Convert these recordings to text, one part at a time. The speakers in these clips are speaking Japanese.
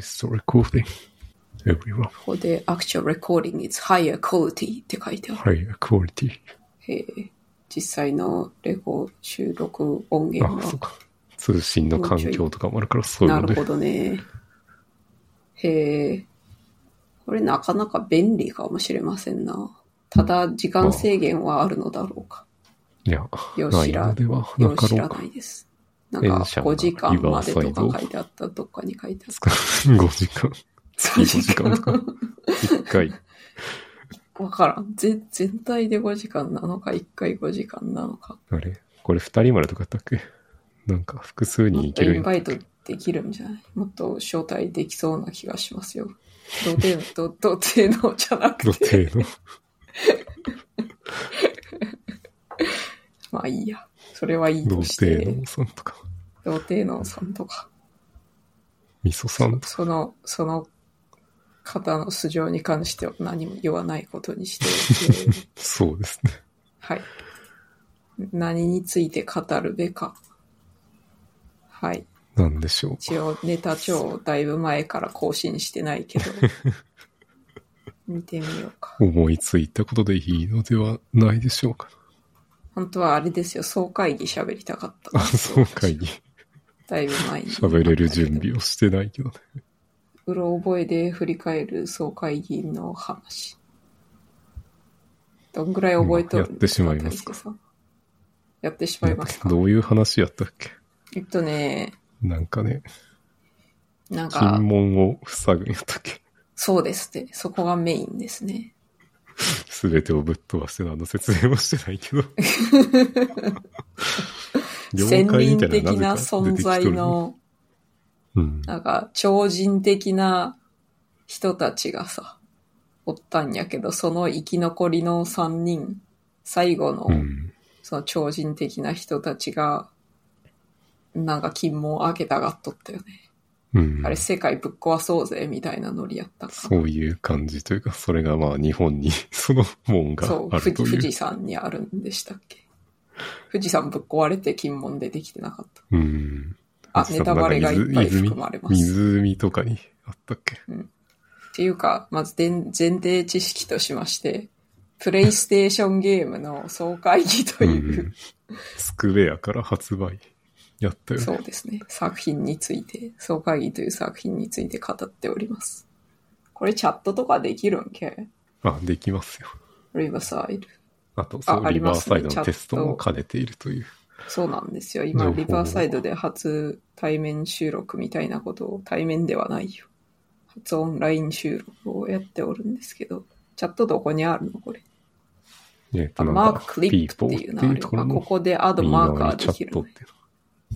test recording. Everyone. ここで actual recording is higher quality って書いてある。Higher quality. へえ実際のレコ収録音源あ、そうは。か。通信の環境とかもあるから、そういうのでなるほ。どね。へえ。これなかなか便利かもしれませんな。ただ、時間制限はあるのだろうか。いや、よしらよ知らな。いです。なんか、電車が5時間までとか書いてあった、どっかに書いてあっ5 時間。た。5時間とか。1回。わからん。ぜ全体で5時間なのか、1回5時間なのか。あれ？これ2人までとかやったっけ？なんか複数もっと人いけるインバイトできるんじゃない？もっと招待できそうな気がしますよ。土手、土土手のじゃなく予て。定の。まあいいや。それはいい童とし貞て。のさんとか、童貞のさんとか。みそさん？とか。その、その方の素性に関しては何も言わないことにして、え ーそうですね。はい。何について語るべか。はい。なんでしょう一応ネタ帳だいぶ前から更新してないけど。見てみようか。思いついたことでいいのではないでしょうか。本当はあれですよ、総会議喋りたかった。あ、そうかいにだいぶ前に。喋れる準備をしてないけどね。うろ覚えで振り返る総会議の話。どんぐらい覚えとるんですかうんやってしまいますか？やってしまいますか？どういう話やったっけ？えっとね、なんかね、なんか禁、門を塞ぐんやったっけ？そうですって。そこがメインですね。すべてをぶっ飛ばして何の説明もしてないけど。先輪的な存在の、うん。なんか、超人的な人たちがさ、おったんやけど、その生き残りの3人、最後の、うん。その超人的な人たちが、なんか金門開けたがっとったよね。うんあれ、世界ぶっ壊そうぜ、みたいなノリやったか。そういう感じというか、それがまあ日本に その門がそう、あるという。富士富士山にあるんでしたっけ？富士山ぶっ壊れて金門でできてなかった。うん。あ、ネタバレがいっぱい湖含まれます。湖とかにあったっけ？っていうか、まず前前提知識としまして、プレイステーションゲームの総会議という、うんスクエアから発売やったよね。そうですね、作品について、総会議という作品について語っております。これチャットとかできるんけ？あ、できますよ。リバーサイド。あと、そう、あありリバーますねサイドのテストも兼ねているという。そうなんですよ。今、リバーサイドで初対面収録みたいなことを、対面ではないよ。初オンライン収録をやっておるんですけど、チャットどこにあるの？これ。マーククリップっていうのあるここでアドマーカーできるのね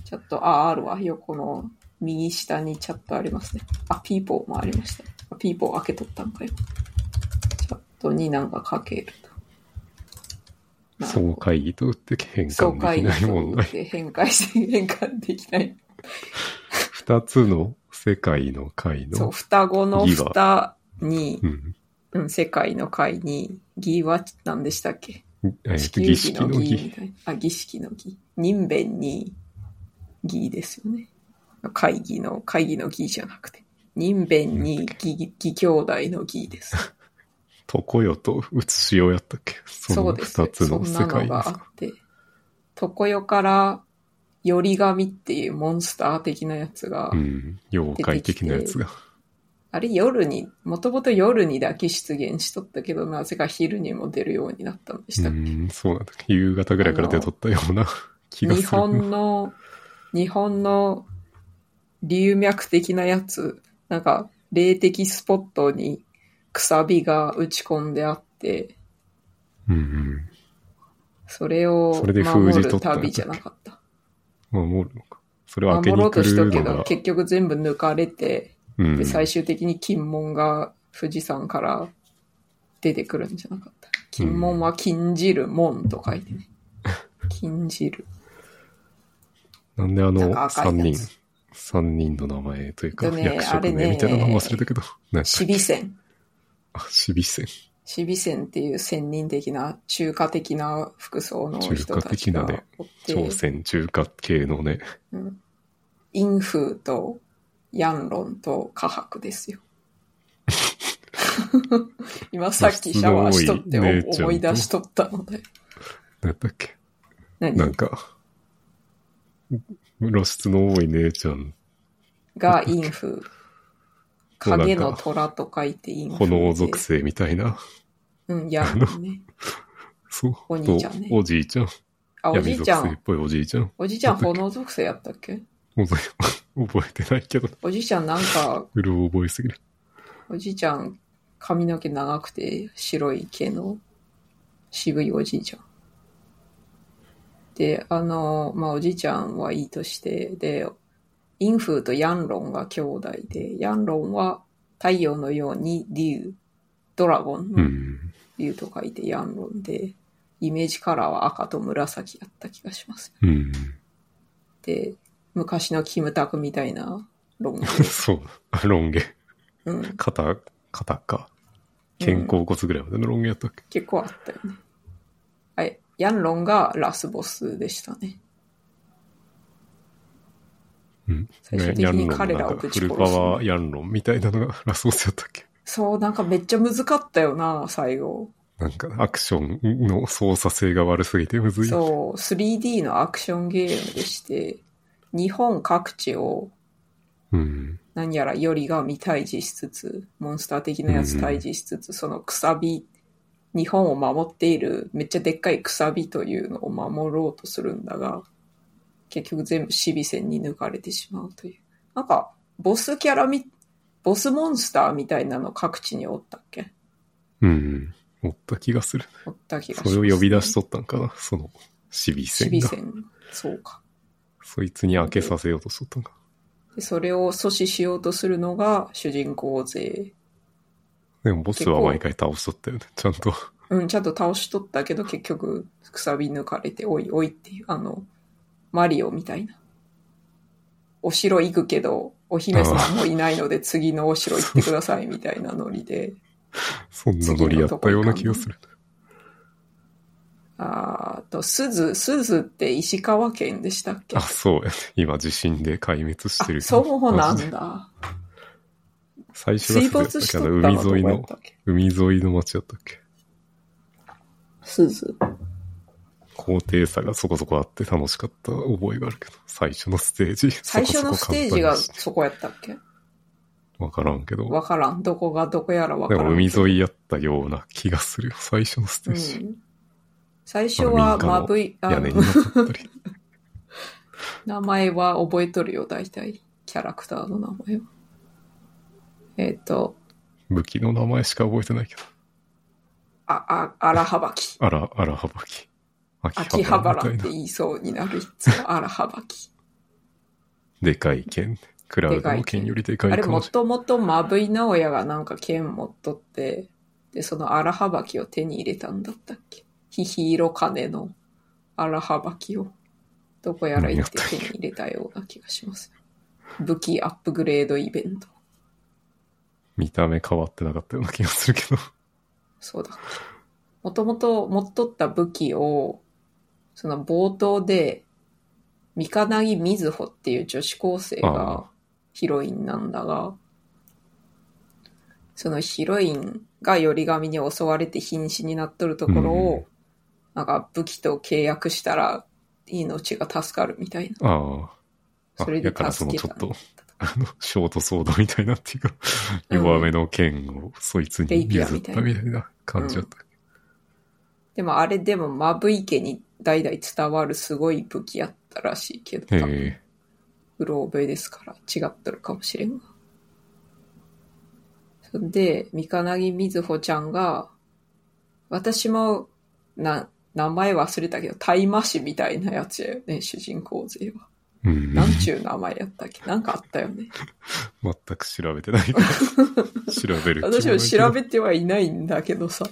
チャットっていうチャット、あ、あるわ。横の右下にチャットありますね。あ、ピーポーもありました。あピーポー開けとったんかよ。チャットになんか書けると。なるほど総会議と打って変総換できない問題。で変換して変換できない。二つの世界の会そう、の、双子の蓋にう、ん。うん、世界の会に、儀は何でしたっけ？えっ地と、儀式の儀。あ、儀式の儀。人弁に儀ですよね。会議の、会議の儀じゃなくて。人弁に儀、儀兄弟の儀です。床よとうつしおやったっけ？そのそうです二。つのそんな世界のがあですか。って。床よから、より神っていうモンスター的なやつが、うん。妖怪的なやつが。あれ夜に、もともと夜にだけ出現しとったけど、なぜか昼にも出るようになったんでしうたっけ、ん、そうなんだ。夕方ぐらいから出とったような気がす日る。本の、日本の流脈的なやつ、なんか霊的スポットにくさびが打ち込んであって、うんうん。それをそれで封守る旅じゃなかった。守るのか。それを開け守ろうとしとるけど、結局全部抜かれて、うんで、最終的に金門が富士山から出てくるんじゃなかった。金門は禁じる門と書いてね。禁じる。なんであの三人三人の名前というか、役職名みたいなの忘れたけど、なんか死備線。あ、死備線。死備線っていう仙人的な中華的な服装の人たちが中華的なね朝鮮中華系のね、陰風とヤンロンとカハクですよ。今さっきシャワーしとって思い出しとったので。なんだっけ何？なんか、露出の多い姉ちゃん、がインフ。影の虎と書いてインフで。炎属性みたいな。うん、ヤンロンね。そう。お兄ちゃんねとおじいちゃん。あ、おじ闇いちゃん。属性っぽいおじいちゃん。おじいちゃん炎属性やったっけ？覚え覚えてないけど、おじいちゃんなんか、うる覚えすぎる。おじいちゃん髪の毛長くて白い毛の渋いおじいちゃん。で、あの、まあ、おじいちゃんはいいとして、で、インフーとヤンロンが兄弟で、ヤンロンは太陽のように竜、ドラゴンうのん。竜と書いてヤンロンで、イメージカラーは赤と紫やった気がします。うん。で、昔のキムタクみたいなロング。そう。ロン毛。うん、肩、肩か。肩甲骨ぐらいまでのロン毛やったっけ、結構あったよね。はい。ヤンロンがラスボスでしたね。うん。最終的に彼らをぶち殺すフルパワーヤンロンみたいなのがラスボスやったっけ？そう、なんかめっちゃ難かったよな、最後。なんかアクションの操作性が悪すぎてむずい。そう、3D のアクションゲームでして、日本各地をうん。何やらよりが見退治しつつ、モンスター的なやつ退治しつつ、そのくさび、日本を守っているめっちゃでっかいくさびというのを守ろうとするんだが、結局全部死備戦に抜かれてしまうという。なんか、ボスキャラみ、ボスモンスターみたいなの各地におったっけ？うん。おった気がする。おった気がします、それを呼び出しとったんかな？その、死備死戦が。備戦。そうか。そいつに開けさせようとしとったんか。でそれを阻止しようとするのが主人公勢。でもボスは毎回倒しとったよね。ちゃんと。うん、ちゃんと倒しとったけど結局くさび抜かれて、おいおいっていう、あの、マリオみたいな。お城行くけど、お姫様もいないので次のお城行ってくださいみたいなノリで。そんなノリやったような気がする。あーと、鈴、鈴って石川県でしたっけ？あ、そうやね。今地震で壊滅してるあそうなんだ。最初は水没しとった海沿いの海沿いの町やったっけ？鈴。高低差がそこそこあって楽しかった覚えがあるけど、最初のステージ。最初のステージがそこやったっけ？わからんけど。わからん。どこがどこやらわからん。でも海沿いやったような気がするよ。最初のステうージ。ん。最初はまぶい、あ屋根に乗っかったり。名前は覚えとるよ、大体。キャラクターの名前は。えっ、と、武器の名前しか覚えてないけど。あ、あ、荒はばき。あら、あらはばき。秋葉原って。言いそうになるいつも荒はばき。でかい剣。クラウドの剣よりでかあれもいかもしれともとまぶい直哉がなんか剣持っとって、で、その荒はばきを手に入れたんだったっけヒヒーロ金の荒はばきを、どこやら行って手に入れたような気がします。武器アップグレードイベント。見た目変わってなかったような気がするけど。そうだ。もともと持っとった武器を、その冒頭で、三金木瑞穂っていう女子高生あがあヒロインなんだが、そのヒロインがより神に襲われて瀕死になっとるところを、うんなんか武器と契約したら命が助かるみたいな。ああ。それであだからその助けたちょっと、あの、ショートソードみたいなっていうか、うん弱めの剣をそいつに譲ったみたいな感じだった。でもあれでもマブイ家に代々伝わるすごい武器やったらしいけど、へ多分え。うろ覚えですから違っとるかもしれんが。そんで、三金木みずほちゃんが、私も、な、名前忘れたけど、大麻師みたいなやつやよね、主人公勢は。うん。なんちゅう名前やったっけ？なんかあったよね。全く調べてないから。調べる気私も調べてはいないんだけどさ、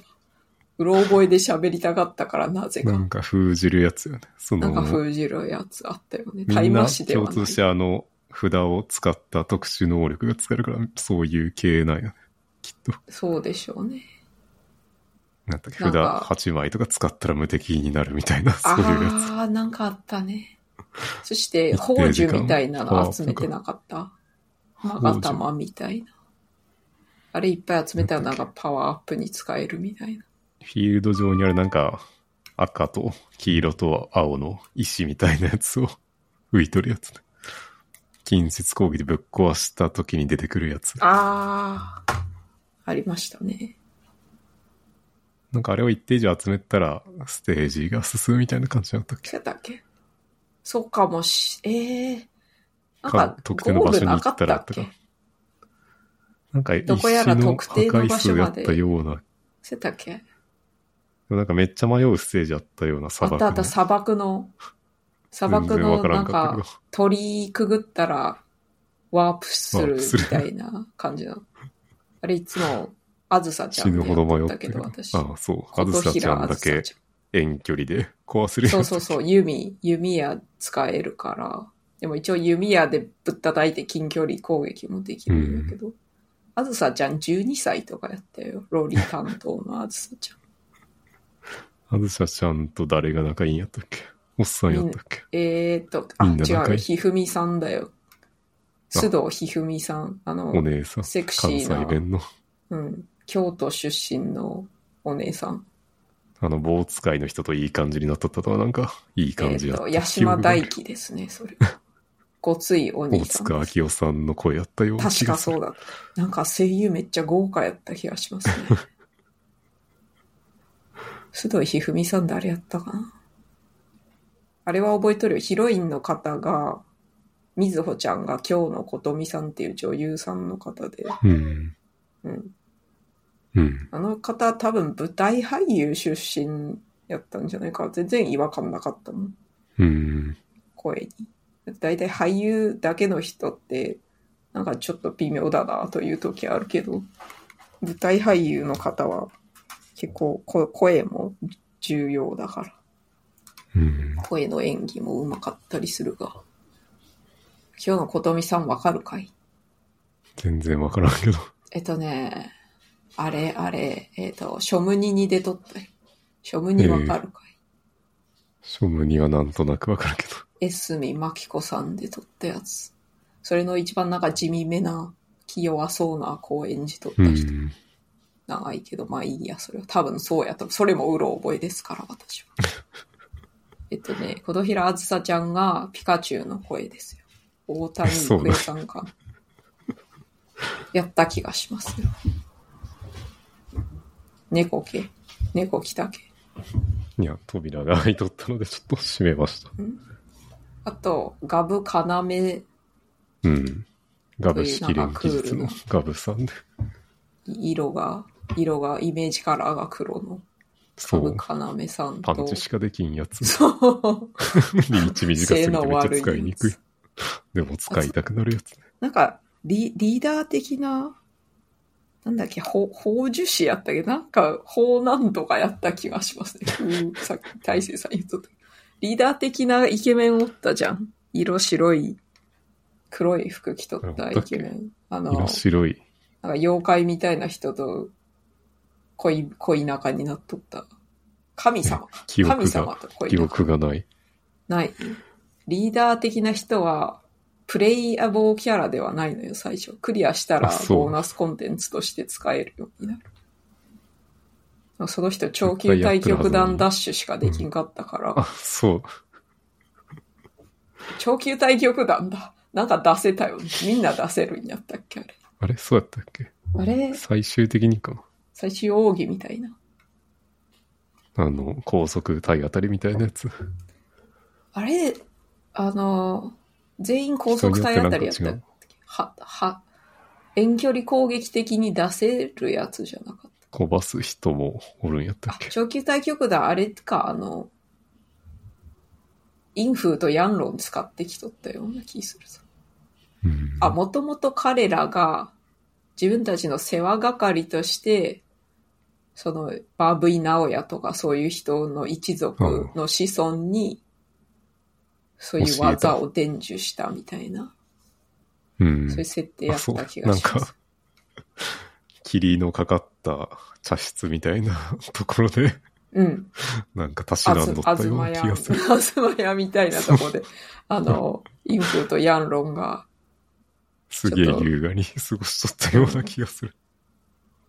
うろ覚えで喋りたかったからなぜか。なんか封じるやつよね。その、なんか封じるやつあったよね。みんな大麻師では共通し。てあの、札を使った特殊能力が使えるから、そういう系なんよね。きっと。そうでしょうね。なんだっけ、札なんか8枚とか使ったら無敵になるみたいな、そういうやつ。ああ、なんかあったね。そして、宝珠みたいなの集めてなかった？マガタマみたいな。あれいっぱい集めたらなんかパワーアップに使えるみたいな。フィールド上にあるなんか赤と黄色と青の石みたいなやつを浮いとるやつね。近接攻撃でぶっ壊した時に出てくるやつ。あー、ありましたね。なんかあれを一定以上集めたらステージが進むみたいな感じだったっけ？そうだっけ？そうかもし、ええー。なんかか、特定の場所に行ったらったっけ？なんか石どこやらの特定の場所までったような、でそうだっけもなんかめっちゃ迷うステージあったようなあ砂漠の。ったあった、砂漠の、砂漠のなんんか鳥居くぐったらワープするみたいな感じなの。あれいつも、あずさちゃんで死ぬほど迷やっったたけど。私。ああ、そう。あずさちゃんだけち遠距離で壊せる。そうそうそう、弓、弓矢使えるから。でも一応弓矢でぶったたいて近距離攻撃もできるんだけど。あずさちゃん12歳とかやったよ。ロリ担当のあずさちゃん。あずさちゃんと誰が仲いいんやったっけ？おっさんやったっけ？えーっと、あ、違うよ。ひふみさんだよ。須藤ひふみさん。あの、お姉さん。セクシ関ーな西弁の。うん、京都出身のお姉さん。あの、棒使いの人といい感じになっとったとはなんか、いい感じやった。えっと、八島大輝ですね、それ。ごついお大兄さん塚です。明夫さんの声やったような確。かそうだ。なんか声優めっちゃ豪華やった気がしますね。須藤ひふみさん誰やったかなあれは覚えとるよ。ヒロインの方が、みずほちゃんが今日のことみさんっていう女優さんの方で、うん。うん。うん。あの方多分舞台俳優出身やったんじゃないか。全然違和感なかったもん。うん。声に。だいたい俳優だけの人って、なんかちょっと微妙だなという時あるけど、舞台俳優の方は結構こ声も重要だから、うん。声の演技も上手かったりするが。今日のことみさんわかるかい？全然わからんけど。えっとね、あれあれ、えっと、ショムニに出とったよ。ショムニわかるかい、庶務にはなんとなくわかるけど。エスミマキコさんで撮ったやつ。それの一番なんか地味めな、気弱そうな子を演じとったう人。ん。長いけど、まあいいや、それは。多分そうやと。それもうろ覚えですから、私は。えっとね、琴平あずさちゃんがピカチュウの声ですよ。大谷育恵さんが。やった気がしますよ。猫系？猫来た系？いや、扉が開いとったのでちょっと閉めました。あと、ガブカナメうん。ガブ式連技術のガブさんで。色が、色が、イメージカラーが黒のそう。ガブカナメさんと。パンチしかできんやつ。そう。リーチ短すぎてめっちゃ使いにくい性。でも使いたくなるやつね。なんかリ、リーダー的な、なんだっけ、法、法樹士やったっけ？なんか、法なんとかやった気がしますね。うん、さっき大勢さん言っとった。リーダー的なイケメンおったじゃん。色白い、黒い服着とったイケメン。あの、色白い。なんか妖怪みたいな人と恋、恋仲になっとった。神様神様と恋仲。憶がない。ない。リーダー的な人は、プレイアボーキャラではないのよ、最初。クリアしたらあそうボーナスコンテンツとして使えるようになる。その人、長級対極弾ダッシュしかできんかったから、あ、そう。長級対極弾だ。なんか出せたよね。みんな出せるんやったっけ、あれ。あれそうやったっけ？あれ？最終的にかな。最終奥義みたいな。あの、高速体当たりみたいなやつ。あれ、あの、全員高速体当たりやったっは、は、遠距離攻撃的に出せるやつじゃなかった。飛ばす人もおるんやったっあけ、長期対局だ、あれか、あの、インフーとヤンロン使ってきとったような気するぞ。うん。あ、もともと彼らが自分たちの世話係として、その、バーブイ・ナオヤとかそういう人の一族の子孫に、そういう技を伝授したみたいな、うん。そういう設定やった気。がなんしますか。、霧のかかった茶室みたいな ところで、うん。なんかたしなんどったような気がする。あずまやみたいなとこで、あの、インフーとヤンロンがすげえ優雅に 過ごしとったような気がする。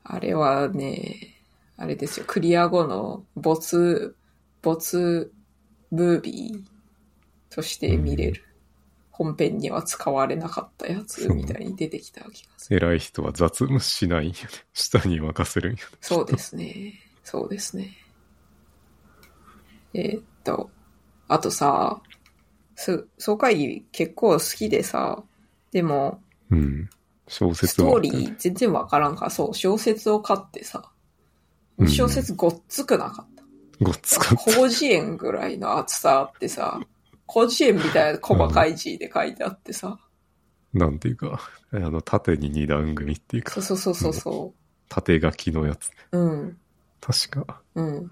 あれはね、あれですよ、クリア後の没、没ムービーとして見れる。本編には使われなかったやつみたいに出てきた気がする。偉い人は雑務しないんよね。下に任せるんよね。そうですね。そうですね。えーっと、あとさ、す、総会議結構好きでさ、でも、うん。小ス説もトーリー全然わからんから、そう、小説を買ってさ、うん小説ごっつくなかった。ごっつかった。広辞苑ぐらいの厚さあってさ、広辞苑みたいな細かい字で書いてあってさ、なんていうか、あの、縦に二段組っていうかそう、そうそうそうそ縦書きのやつ。う。うん、確か。うん。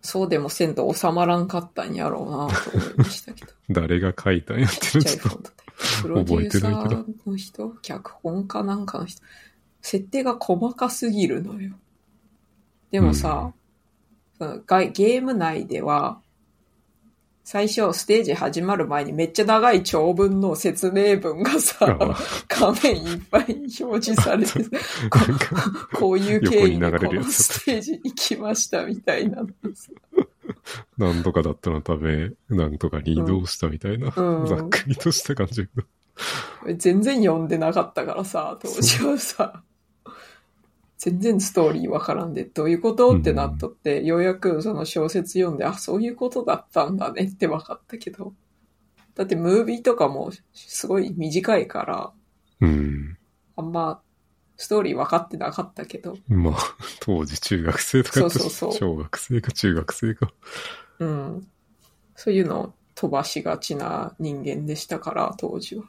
そうでもせんと収まらんかったんやろうなと思いましたけど。誰が書いたんやってるちょっと。プロデューサーの人脚本家なんかの人設定が細かすぎるのよ。でもさ、そのがゲーム内では、最初ステージ始まる前にめっちゃ長い長文の説明文がさあ、画面いっぱいに表示されて、ここういう経緯でこのステージに来ましたみたいなのさ。なんとかだったのため、なんとかに移動したみたいな、うん。ざっくりとした感じ。全然読んでなかったからさ、当時はさ、全然ストーリーわからんで、どういうことってなっとって、ようやくその小説読んで、あ、そういうことだったんだねって分かったけど、だってムービーとかもすごい短いから、うん。あんまストーリー分かってなかったけど、まあ、当時中学生とかそうそうそう小学生か中学生か。うん。そういうのを飛ばしがちな人間でしたから、当時は。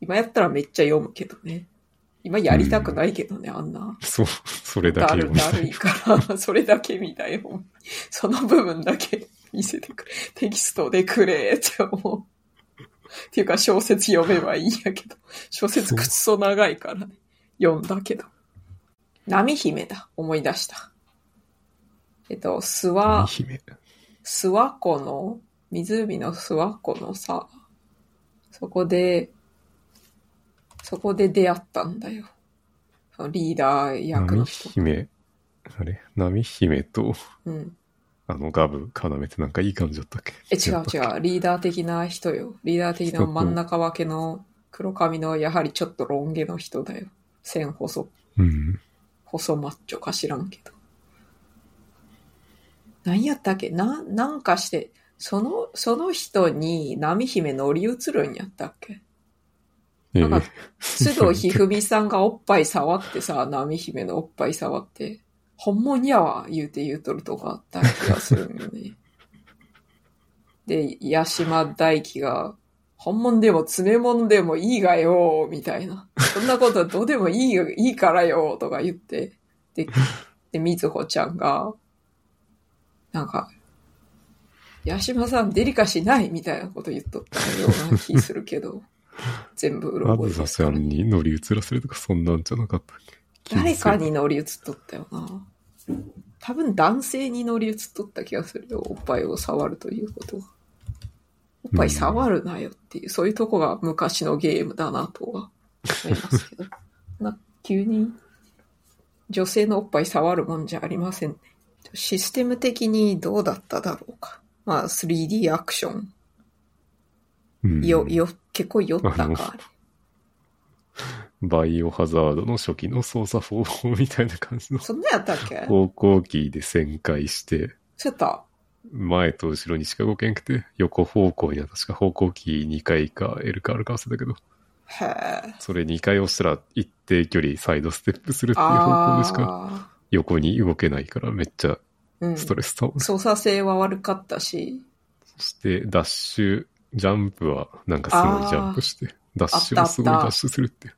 今やったらめっちゃ読むけどね。今やりたくないけどね、あんな。そう、それだだるけ。だるいから、それだけ見たいもん。その部分だけ 見せてくれ。テキストでくれって思う。っていうか小説読めばいいんやけど。小説くっそ長いからね。読んだけど。波姫だ。思い出した。えっと、諏訪、姫。諏訪湖の、湖の諏訪湖のさ、そこで、そこで出会ったんだよ。そのリーダー役の波人。姫、あれ？波姫と、うん。あの、ガブ、要ってなんかいい感じだったっけ？え、違う違う。リーダー的な人よ。リーダー的な真ん中分けの黒髪のやはりちょっとロン毛の人だよ。線細、うん。細マッチョか知らんけど。何やったっけ？な、なんかして、その、その人に波姫乗り移るんやったっけ？えなんかー、須藤ひふみさんがおっぱい触ってさ、波姫のおっぱい触って、本物やわ、言うて言うとるとかあった気がするんよね。で、八島大輝が、本物でも詰め物でもいいがよ、みたいな。そんなことはどうでもいいよ、いいからよ、とか言って。で、で、みずほちゃんが、なんか、八島さんデリカシーないみたいなこと言っとったような気するけど、全部うろあ覚えずささんに乗り移らせるとか、そんなんじゃなかったっけ？誰かに乗り移っとったよな。多分男性に乗り移っとった気がするよ。おっぱいを触るということは。おっぱい触るなよっていう、そういうとこが昔のゲームだなとは思いますけど。な急に女性のおっぱい触るもんじゃありませんね。システム的にどうだっただろうか。まあ 3D アクション。うんよ、よ、結構酔ったか？バイオハザードの初期の操作方法みたいな感じのそんなやったっけ？方向キーで旋回して、そうやった前と後ろにしか動けんくて、横方向には確か方向キー2回か L かあるか忘れたけど、へえ。それ2回押したら一定距離サイドステップするっていう方向でしかあ横に動けないからめっちゃストレス溜まる。操作性は悪かったし、そしてダッシュ、ジャンプはなんかすごいジャンプして、ダッシュあったあったもすごいダッシュするって。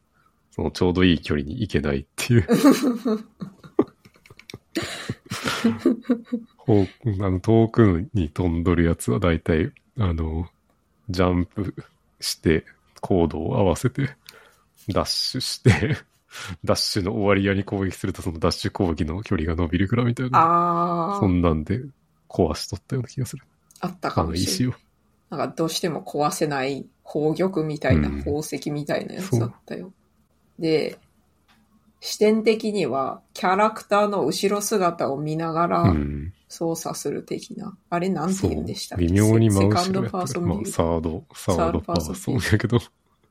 そのちょうどいい距離に行けないっていう。ほうあの遠くに飛んどるやつは大体、あの、ジャンプして、コードを合わせて、ダッシュして、ダッシュの終わり屋に攻撃するとそのダッシュ攻撃の距離が伸びるからみたいな。ああ、そんなんで壊しとったような気がする。あったあのかもしれない。石を。なんかどうしても壊せない宝玉みたいな、うん宝石みたいなやつだったよ。で、視点的にはキャラクターの後ろ姿を見ながらうん。操作する的な。あれなんてそう言うんでしたっ。け？微妙にセ真後セカンドパーろやったら、まあ、ソンビュー。サード、サードパーソンサードパーソンやけど、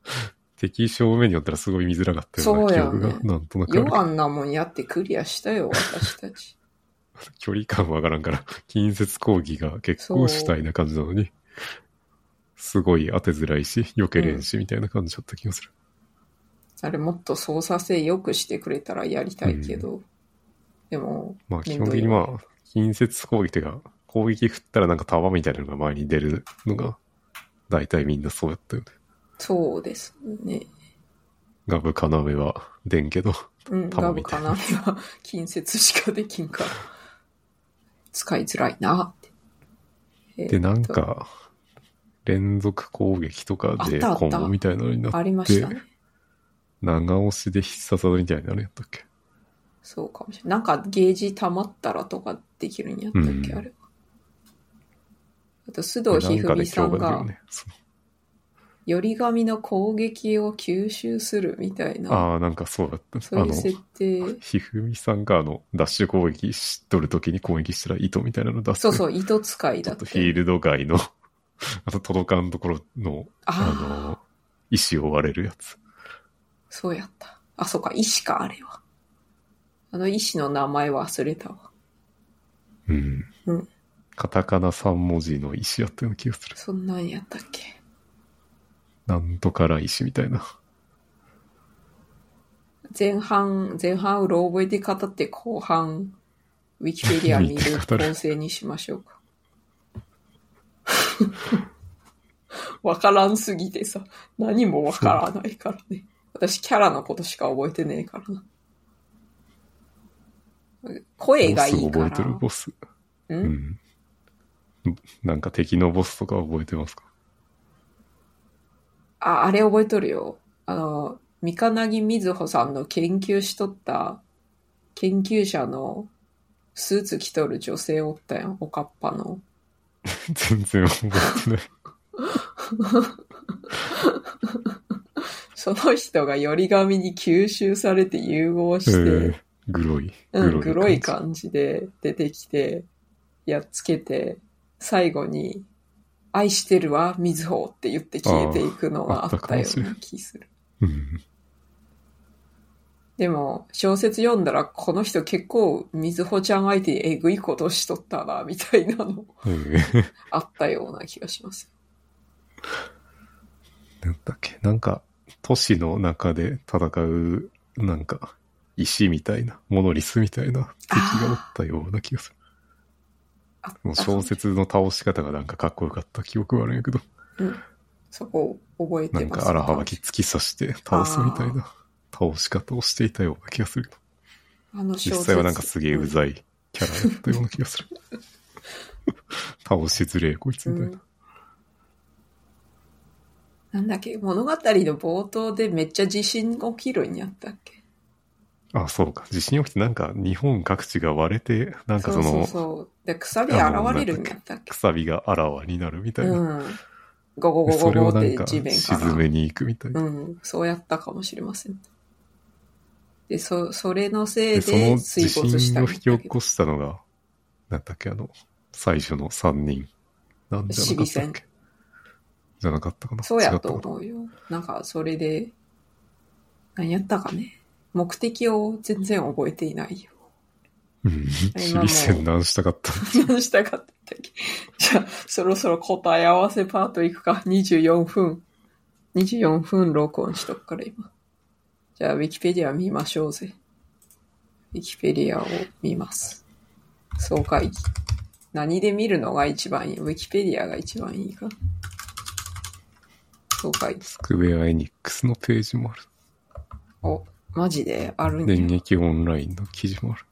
敵正面によったらすごい見づらかったような記憶がそうやね、なんとなくあるよあんなもんやってクリアしたよ、私たち。距離感わからんから、近接攻撃が結構主体な感じなのに、すごい当てづらいし、避けれんし、みたいな感じだった気がする。あれもっと操作性良くしてくれたらやりたいけど、でも、まあ基本的にまあ、近接攻撃っていうか、攻撃振ったらなんか弾みたいなのが前に出るのが、大体みんなそうやったよね。そうですね。ガブカナメは出んけど、うん、玉ガブみたいなかなは近接しかできんから、使いづらいなって。えーで、なんか、連続攻撃とかでコンボみたいなのになって、ありましたね。長押しで必殺技みたいなのやったっけ？そうかもしれない。なんかゲージ溜まったらとかできるんやったっけ、うんあれは。あと、須藤ひふみさんがよ、り紙の攻撃を吸収するみたいな、ああ、なんかそうだった。あの、そういう設定。ひふみさんがあの、ダッシュ攻撃しっとるときに攻撃したら糸みたいなの出す。そうそう、糸使いだっ。っとフィールド外の、あと届かんところの、あの、石を割れるやつ。そうやった。あ、そうか、石か、あれは。あの石の名前忘れたわ。うん。うんカタカナ3文字の石やったような気がする。そんなんやったっけ？なんとから石みたいな。前半、前半うろ覚えで語って後半、ウィキペディア見る 構成にしましょうか。わからんすぎてさ、何もわからないからね。私キャラのことしか覚えてねえからな。声がいいから。ボス覚えてるボス。ん？うん。なんか敵のボスとか覚えてますか？あ、あれ覚えとるよ。あの、三金木みずほさんの研究しとった研究者のスーツ着とる女性おったやん、おかっぱの。全然覚えてない。その人がより紙に吸収されて融合して、えー、グロい。うん、黒い感感じで出てきて、やっつけて、最後に、愛してるわ、みずほって言って消えていくのがあったような気する。じ。うん。でも、小説読んだら、この人結構、みずほちゃん相手にえぐいことしとったな、みたいなのえー、あったような気がします。なんだっけ、なんか、都市の中で戦う、なんか、石みたいな、モノリスみたいな敵がおったような気がする。あもう小説の倒し方がなんかかっこよかった記憶はあるんやけど、うん。そこを覚えてます。なんか荒はばき突き刺して倒すみたいな倒し方をしていたような気がするあの実際はなんかすげえうざいキャラだったような気がする。倒しづれえこいつみたいな。うんなんだっけ物語の冒頭でめっちゃ地震起きるんやったっけ？あ、そうか。地震起きてなんか日本各地が割れて、なんかそのそうそうそう。で、くさび現れるんやったっけ？くさびがあらわになるみたいな。うん。ゴゴゴゴゴって地面から。沈めに行くみたいな。うん。そうやったかもしれません。で、そ、それのせいで、その水没した震を引き起こしたのが、なんだっけ、あの、最初の3人。なんじゃなかったっけじゃなかったかな？そうやと思うよ。なんか、それで、何やったかね？目的を全然覚えていないよ。なうん。知り戦難したかった。何したかったっけ？じゃあ、そろそろ答え合わせパートいくか。24分。24分録音しとくから今。じゃあ、ウィキペディア見ましょうぜ。ウィキペディアを見ます。総会議。何で見るのが一番いい？ウィキペディアが一番いいか。総会議。スクベアエニックスのページもある。お、マジで？あるんや電撃オンラインの記事もある。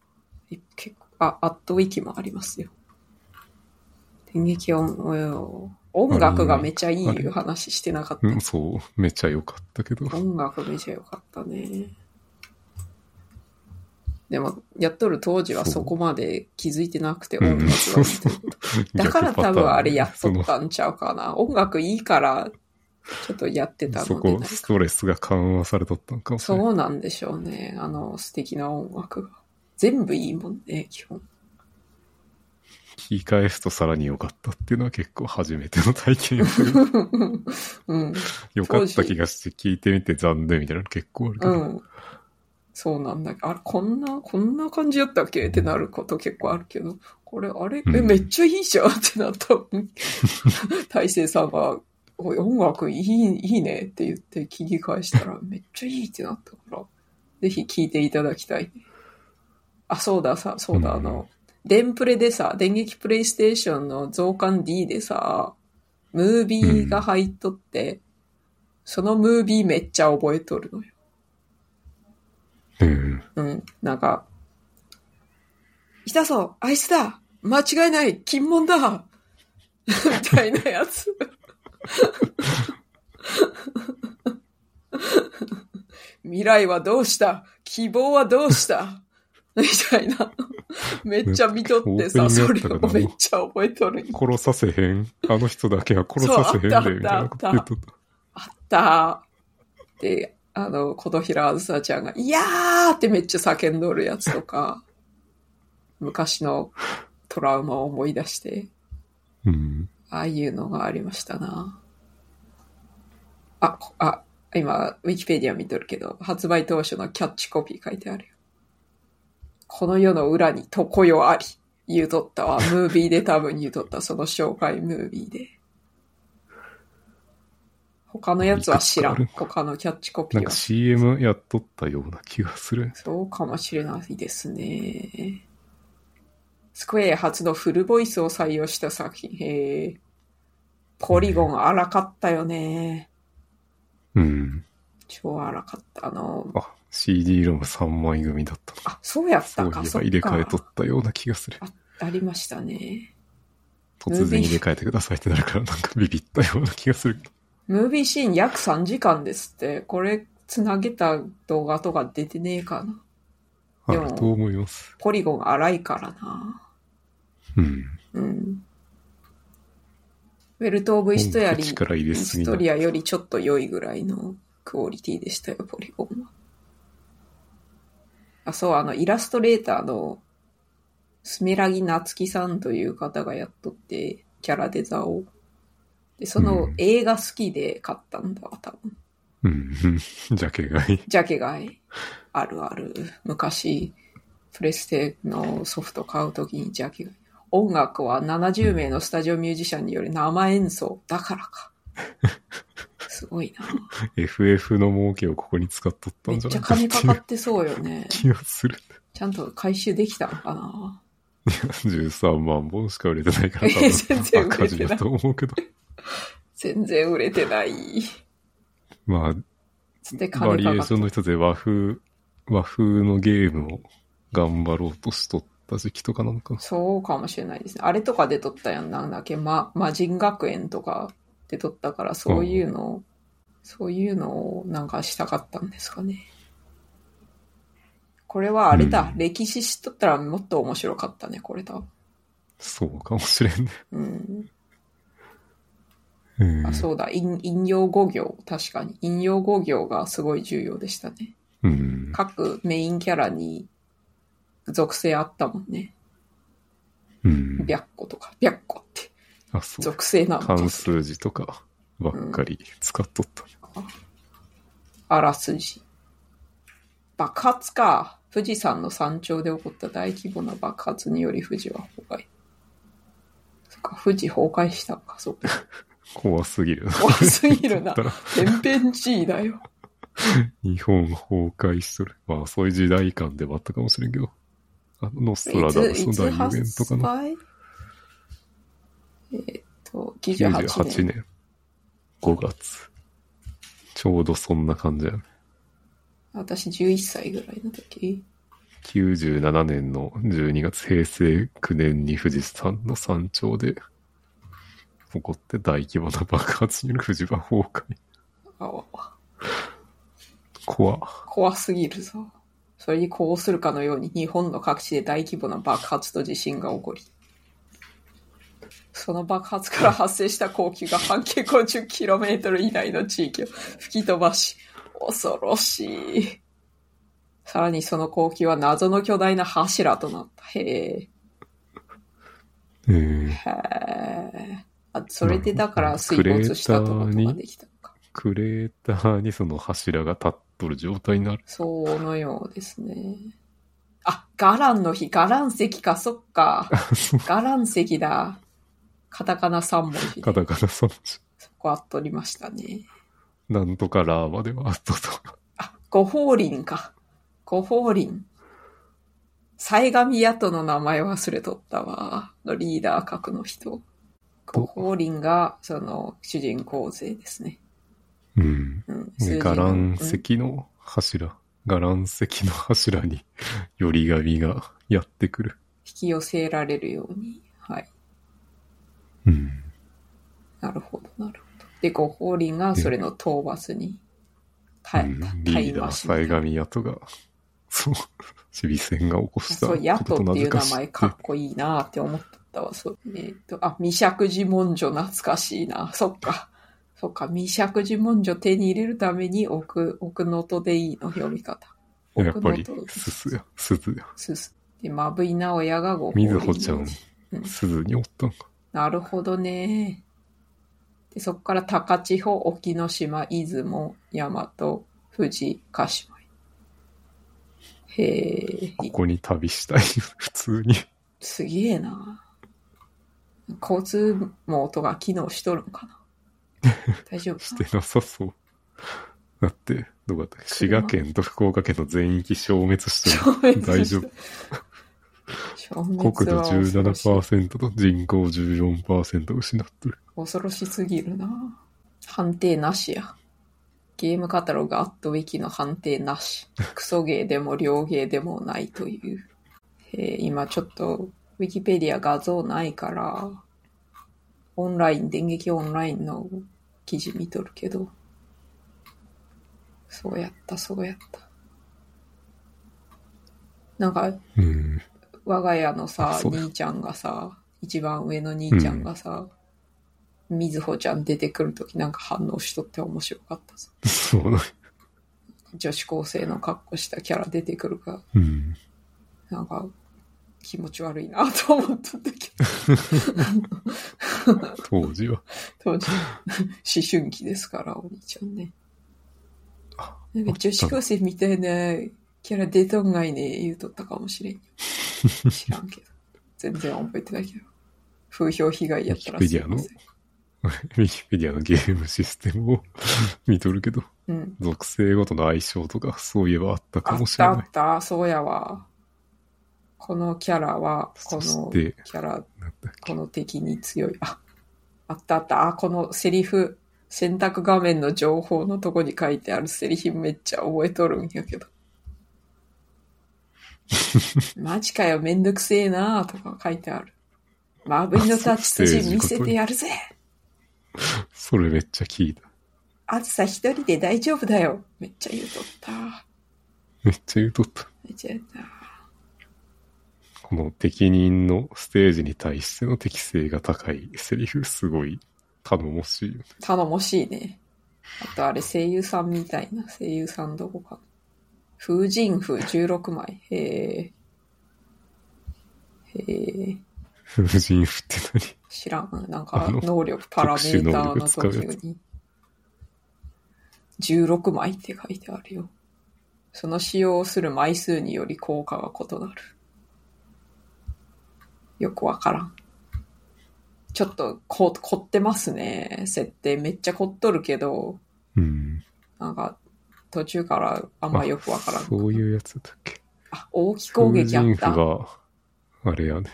え結構、あ、アットウィキもありますよ。電撃音、お音楽がめっちゃいいあれ話してなかった。うん、そう。めっちゃ良かったけど。音楽めちゃ良かったね。でも、やっとる当時はそうそこまで気づいてなくて、うん音楽が見てること。だから多分あれやっとったんちゃうかな。音楽いいから、ちょっとやってたそこ、のでないストレスが緩和されとったのかもしれない。そうなんでしょうね。あの、素敵な音楽が。全部いいもんね、基本。聞き返すとさらに良かったっていうのは結構初めての体験うん。良かった気がして聞いてみて残念みたいなの結構あるけど。うん。そうなんだ。あれ、こんな、こんな感じやったっけってなること結構あるけど、これ、あれ、え、うんめっちゃいいじゃんってなった。大勢さんが、音楽いい、いいねって言って聞き返したら、めっちゃいいってなったから、ぜひ聞いていただきたいね。あ、そうだ、さ、そうだ、うんあの、電プレでさ、電撃プレイステーションの増刊 D でさ、ムービーが入っとって、そのムービーめっちゃ覚えとるのよ。うん。うん、なんか、いたぞあいつだ間違いない金門だみたいなやつ。未来はどうした希望はどうした みたいな。めっちゃ見とってさ、それをめっちゃ覚えとる。殺させへん。あの人だけは殺させへんで、みたたいなこと言っとった。あったで、あの、琴平あずさちゃんが、いやーってめっちゃ叫んどるやつとか、昔のトラウマを思い出して、うん。ああいうのがありましたな。あ、こあ、今、ウィキペディア見とるけど、発売当初のキャッチコピー書いてあるよ。この世の裏に常世あり。言うとったわ。ムービーで多分言うとった。その紹介ムービーで。他のやつは知らん。他のキャッチコピなんかーは。CM やっとったような気がする。そうかもしれないですね。スクエア初のフルボイスを採用した作品。へえ。ポリゴン荒かったよね。うん。超荒かった。あの、あ、CD ロム3枚組だったの。あ、そうやっそういえば入れ替えとか。ったような気がする。ありましたね。突然入れ替えてくださいってなるからなんかビビったような気がする。ムービーシーン約3時間ですって。これ、つなげた動画とか出てねえかな。あると思います？ポリゴン荒いからな。うん。うん。ウェルト・オブ・イストやり、力入れイすぎなストリアよりちょっと良いぐらいのクオリティでしたよ、ポリゴンは。あ、そう、あの、イラストレーターの、スメラギナツキさんという方がやっとって、キャラデザを。で、そのうん映画好きで買ったんだわ、多分。うん。ジャケ買い。ジャケ買い。あるある。昔、プレステのソフト買うときにジャケ買い。音楽は70名のスタジオミュージシャンによる生演奏だからか。すごいな。FF の儲けをここに使っとったんじゃちゃ金ないかっていうかかってそうよね。気がする。ちゃんと回収できたのかな。13万本しか売れてないから多え全然分売れてない赤字だと思うけど。全然売れてない。まあ、バリエー。ションの一つで和風、和風のゲームを頑張ろうとしとった時期とかなのかな。そうかもしれないですね。あれとか出とったやん。なんだっけ、ま、魔人学園とか出とったから、そういうのを、そういうのをなんかしたかったんですかね。これはあれだ。うん歴史知っとったらもっと面白かったね、これ多分。そうかもしれんね。うん。うんあ、そうだ。引引用語行。確かに。引用語行がすごい重要でしたね。うん。各メインキャラに属性あったもんね。うん。白子とか。白子ってあ、そう。属性なのか関数字とかばっかり使っとった。あらすじ。爆発か。富士山の山頂で起こった大規模な爆発により富士は崩壊。そっか、富士崩壊したのか、そうか。怖すぎるな。怖すぎるな天変地異だよ。日本崩壊しとる。まあ、そういう時代感でもあったかもしれんけど。あの、ノストラダムスの大予言とかの売えーっと、98 98年。年5月。ちょうどそんな感じやね。私11歳ぐらいの時。97年の12月平成9年に富士山の山頂で起こって大規模な爆発による富士は崩壊。あわ怖怖すぎるぞ。それに呼応するかのように日本の各地で大規模な爆発と地震が起こり、その爆発から発生した光球が半径 50km 以内の地域を吹き飛ばし、恐ろしい。さらにその光球は謎の巨大な柱となった。へえ。えー、へえ。あ、それでだから水没したとことができたのか。クレーターにその柱が立っとる状態になる。そのようですね。あ、ガランの日、ガラン石か、そっか。ガラン石だ。カタカナ3文字で。カタカナそのそこあっとりましたね。なんとかラーまではあっとと。あ、五法輪か。五法輪。西上宿の名前忘れとったわ。のリーダー格の人。五法輪が、その、主人公勢ですね。うん。うん。で、ガランうん石の柱。ガラン石の柱に、より紙がやってくる。引き寄せられるように。なるほど、なるほど。で、五法輪がそれの討伐に、たうんたリーダー、しみたい西上跡が、そう、チビ戦が起こしたそう、ヤトっていう名前かっこいいなって思ったわ。そう。えっ、と、あ、未釈寺文書懐かしいな。そっか。そっか、未釈寺文書手に入れるために奥、奥の音でいいの読み方。やっぱりすすや、すずや。すす。で、まぶい直哉がごみずほちゃん、すずにおったんか。なるほどね。で、そこから高千穂、沖ノ島、出雲、大和、富士、鹿島。へえ、ここに旅したい、普通に。すげえな。交通網とか機能しとるんかな。大丈夫かしてなさそう。だって、どうだった滋賀県と福岡県の全域消滅してる。大丈夫。国土は恐ろしい17%と人口14%失ってる。恐ろしすぎるな。判定なしや。ゲームカタログアットウィキの判定なし。クソゲーでも両ゲーでもないという。えー今ちょっとウィキペディア画像ないから、オンライン、電撃オンラインの記事見とるけど、そうやった、そうやった。なんか、うん。我が家のさ兄ちゃんがさ、一番上の兄ちゃんがさ、みずほちゃん出てくるときなんか反応しとって面白かったさ。そうなんや女子高生の格好したキャラ出てくるから、うん。なんか気持ち悪いなと思っとったけど、当時は。当時、思春期ですから、お兄ちゃんね。あなんか女子高生みたいなキャラ出とんがいね、言うとったかもしれんよ。知らんけど。全然覚えてないけど。風評被害やったらすいません。ウィキペディアのゲームシステムを見とるけど、うん。属性ごとの相性とか、そういえばあったかあったもしれない。あった、そうやわ。このキャラは、このキャラ、この敵に強い。あ、あったあった。あ、このセリフ、選択画面の情報のとこに書いてあるセリフめっちゃ覚えとるんやけど。マジかよ、めんどくせえなとか書いてある。マブイのタッチ筋見せてやるぜそれめっちゃ聞いた。あずさ一人で大丈夫だよ。めっちゃ言うとった。めっちゃ言うとった。めっちゃ言った。この適任のステージに対しての適性が高いセリフ、すごい頼もしいよね。頼もしいね。あとあれ声優さんみたいな。声優さんどこか。風神風16枚。へえ。へえ。風神符って何？知らん。なんあかの能力パラメーターの時に。16枚って書いてあるよ。その使用する枚数により効果が異なる。よくわからん。ちょっとこ凝ってますね。設定めっちゃ凝っとるけど、うん。なんか途中からあんまよくわからん。そういうやつだっけ？あ、大き攻撃あ風った。が、あれやね。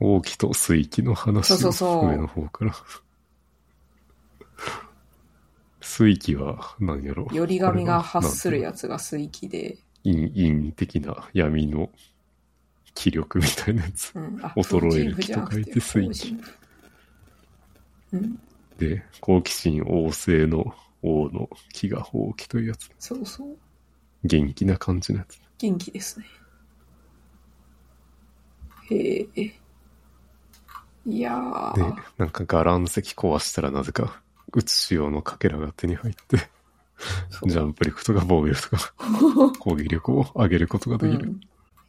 王毅と水気の話そうそうそうを上の方から。水気は何やろ？より神が発するややつが水気で、陰、陰的な闇の気力みたいなやつ。うん、あ、衰える気と書いて水気風神符うん、で、好奇心旺盛の王の気が放棄というやつ。そうそう。元気な感じのやつ。元気ですね。へえ。いやでー、、なんかガラン石壊したらなぜか、打つ仕様のかけらが手に入って、ジャンプ力とか防御力とか、攻撃力を上げることができる。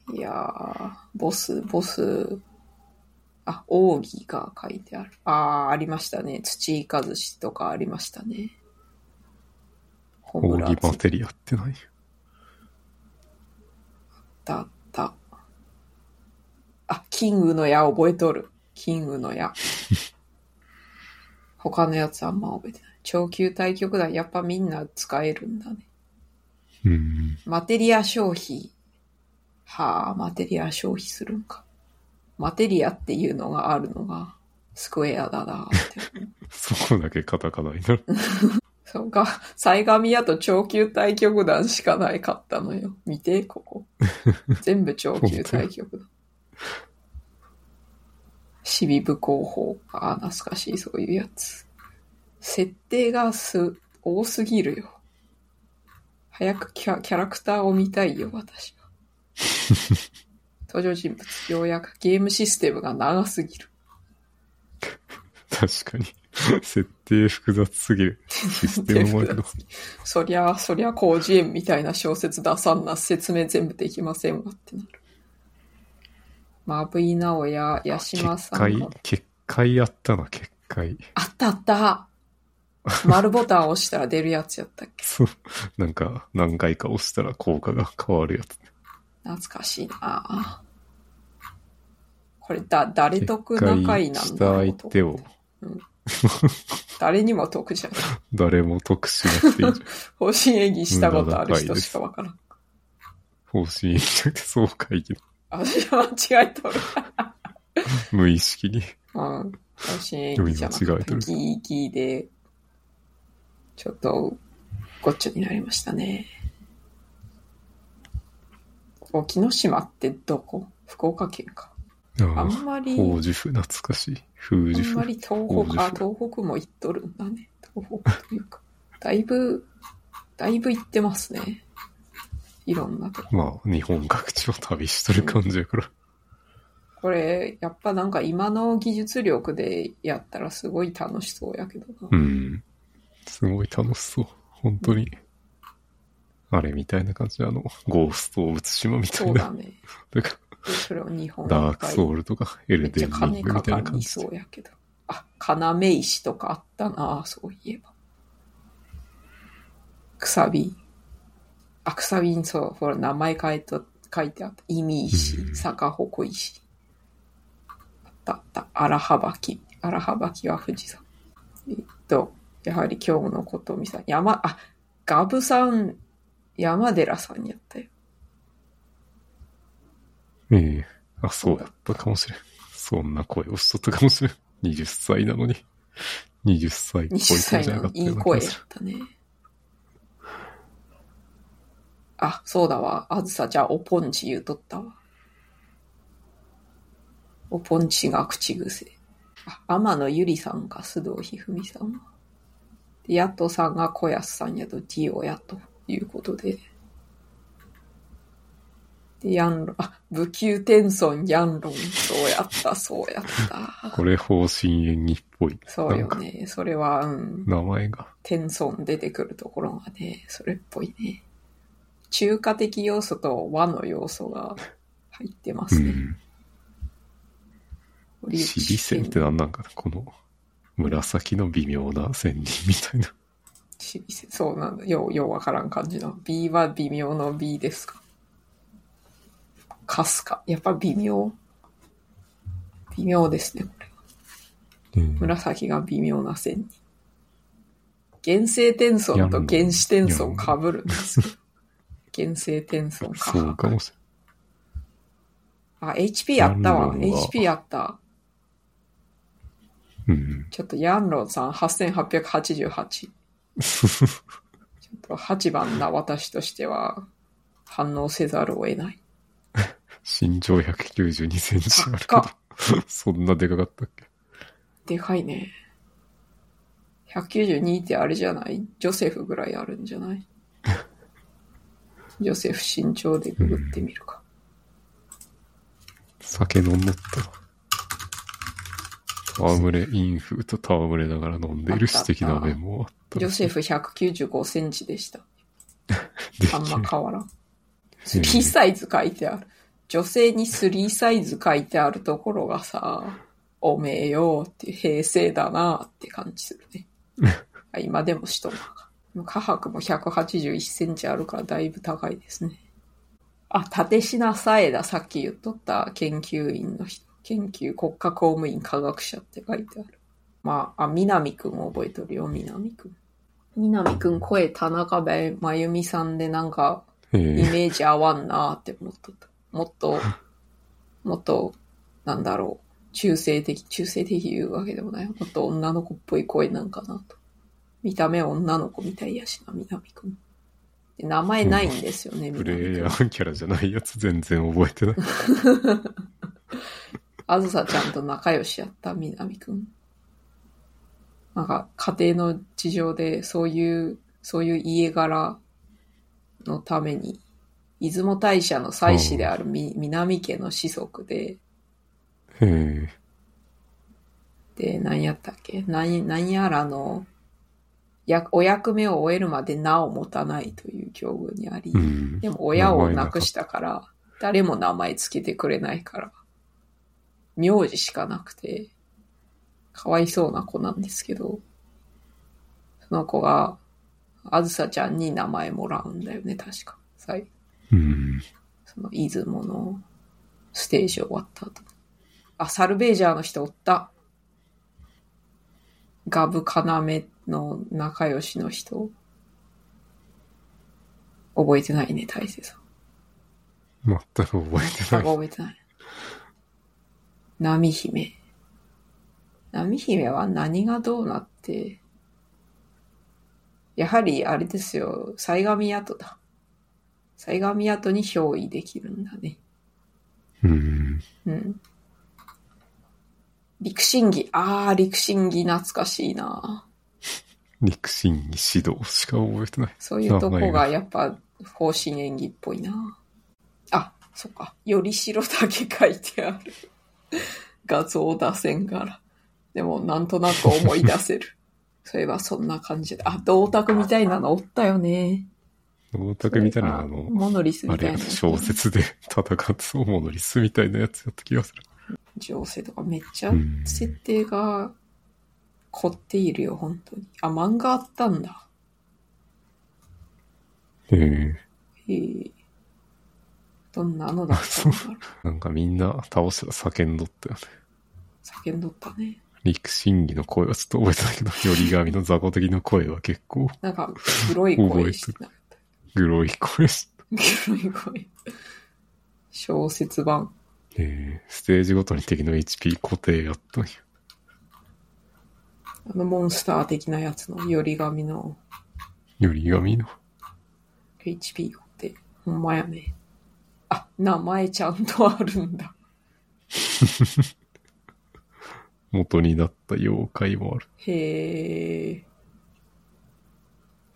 うん、いやー、ボス、ボス、あ、奥義が書いてある。あー、ありましたね。土イカ寿司とかありましたね。ホムラツ奥義マテリアってない？だった。あ、キングの矢覚えとる。キングの矢。他のやつあんま覚えてない。超級対局団やっぱみんな使えるんだね。うん。マテリア消費。はあ、マテリア消費するんか。マテリアっていうのがあるのが、スクエアだなって。そこだけカタカナになる。そうか。サイガミヤと超級対局団しかないかったのよ。見て、ここ。全部超級対局団。シビ部広報。ああ、懐かしい、そういうやつ。設定がす、多すぎるよ。早くキャキャラクターを見たいよ、私は。登場人物、ようやくゲームシステムが長すぎる。確かに。設定複雑すぎる。システムもど。そりゃ、そりゃ、広辞苑みたいな小説出さんな、説明全部できませんわってなる。マブイナオやヤシマ結界さんが。、結界やったな、結界。あったあった丸ボタン押したら出るやつやったっけ？そう。なんか、何回か押したら効果が変わるやつ。懐かしいなこれだ、誰結得な回界なんだろうと相手を誰にも得じゃない。誰も得しなくていいじゃん。方針演技したことある人しかわからん。方針じゃなくてそう会議のあ、私は間違えとる。無意識に。うん。方針演技じゃなくて、ギーギーで、ちょっと、ごっちゃになりましたね。沖ノ島ってどこ？福岡県か。あんまり、宝懐かしい。風。あんまり東北、あ、東北も行っとるんだね。東北というか。だいぶ、だいぶ行ってますね。いろんなとこ。まあ、日本各地を旅しとる感じやから。これ、やっぱなんか今の技術力でやったらすごい楽しそうやけどな。うん。すごい楽しそう。本当に。あれみたいな感じで、あの、ゴースト・オブ・ツシマみたいな。そうだね。とそれを日本ダークソウルとか、エルデンリングみたいな感じで。うやけど。あ、要石とかあったなそういえば。くさび。あ、くさびにそう、ほら、名前書いと書いてあった。意味石う、ん坂鉾石。あったあった。荒幅き。荒幅きは富士山。えっと、やはり今日のことみさん。山、あ、ガブさん、山寺さんやったよ。ええあ、そうやったかもしれん。そんな声をしとったかもしれん。20歳なのに。20歳っぽい20声歳じゃなかったのいい声やような気がする。ったね。あ、そうだわ。あずさ、じゃあ、おぽんち言うとったわ。おぽんちが口癖。あ、天野ゆりさんか、須藤ひふみさんは。で、やっとさんが小安さんやと、ディオやということで。で、ヤンロン、あ、武宮天孫ヤンロン、そうやった、そうやった。これ方針演技っぽい。そうよね。それは、うん。名前が。天孫出てくるところがね、それっぽいね。中華的要素と和の要素が入ってまうすね。ん。堀内シビ線って何なんかなこの紫の微妙な線人みたいな。そうなんだ。よう、ようわからん感じの。B は微妙の B ですか？かすか。やっぱ微妙。微妙ですね、これは。うん紫が微妙な線に。原生天孫と原始天孫かぶるんですけど。原生天孫か。そうかもしあ、HP あったわ。HP あった。れん。うん。ちょっとヤンロンさん8888。ちょっと8番な私としては反応せざるを得ない。身長192センチあるけ高ど。そんなでかかったっけ？でかいね。192ってあれじゃない？ジョセフぐらいあるんじゃない？ジョセフ身長でググってみるか。酒飲んどった。戯れ、インフと戯れながら飲んでいる私的な面もあった。ジョセフ195センチでした。であんま変わらん。3サイズ書いてある。女性に3サイズ書いてあるところがさ、おめえよって平成だなって感じするね。あ今でもしとるのか。下白も181センチあるからだいぶ高いですね。あ、立品さえだ。さっき言っとった研究員の人。研究国家公務員科学者って書いてある。まあ、あ、南くん覚えとるよ、南くん。南くん声田中真由美さんでなんかえイーメージ合わんなーって思っとった。もっと、もっと、なんだろう。中性的、中性的言うわけでもない。もっと女の子っぽい声なんかなと。見た目女の子みたいやしな、南くん。で名前ないんですよね、プレイ。ヤーキャラじゃないやつ全然覚えてない。あずさちゃんと仲良しやった、南くん。なんか、家庭の事情で、そういう、そういう家柄のために、出雲大社の祭祀であるみ南家の子息で、へえ。で、何やったっけ？何、何やらの、や、お役目を終えるまで名を持たないという境遇にあり、うん。でも親を亡くしたから、誰も名前つけてくれないから、名字しかなくて、かわいそうな子なんですけど、その子が、あずさちゃんに名前もらうんだよね、確か。最うん。その出雲のステージ終わった後。あ、サルベージャーの人おった。ガブカナメの仲良しの人。覚えてないね、大勢さん。全く覚えてあ、ない。覚えてない。波姫。波姫は何がどうなって、やはりあれですよ、西上跡だ。西上跡に憑依できるんだね。うん。うん。陸審議。ああ、陸審議懐かしいな。陸神に指導しか覚えてない。そういうとこががやっぱ方針演技っぽいな。あ、そっか。よりしろだけ書いてある。画像出せんから。でもなんとなく思い出せる。そういえばそんな感じで。あ、銅鐸みたいなのおったよね。大竹みたいなあの、モノリスみたいな。小説で戦ってそうものリスみたいなやつやった気がする。情勢とかめっちゃうん設定が凝っているよ、本当に。あ、漫画あったんだ。へえ。へえ。どんなのだったんだろう。なんかみんな倒したら叫んどったよね。叫んどったね。陸神儀の声はちょっと覚えてないけど、より神の雑魚的な声は結構なんか、黒い声してなかった。グロい声 し黒い声。小説版。えー、ステージごとに敵の HP 固定やったんや。あのモンスター的なやつのより神のより神の？HP がって、ほんまやね。あ、名前ちゃんとあるんだ。元になった妖怪もある。へえ。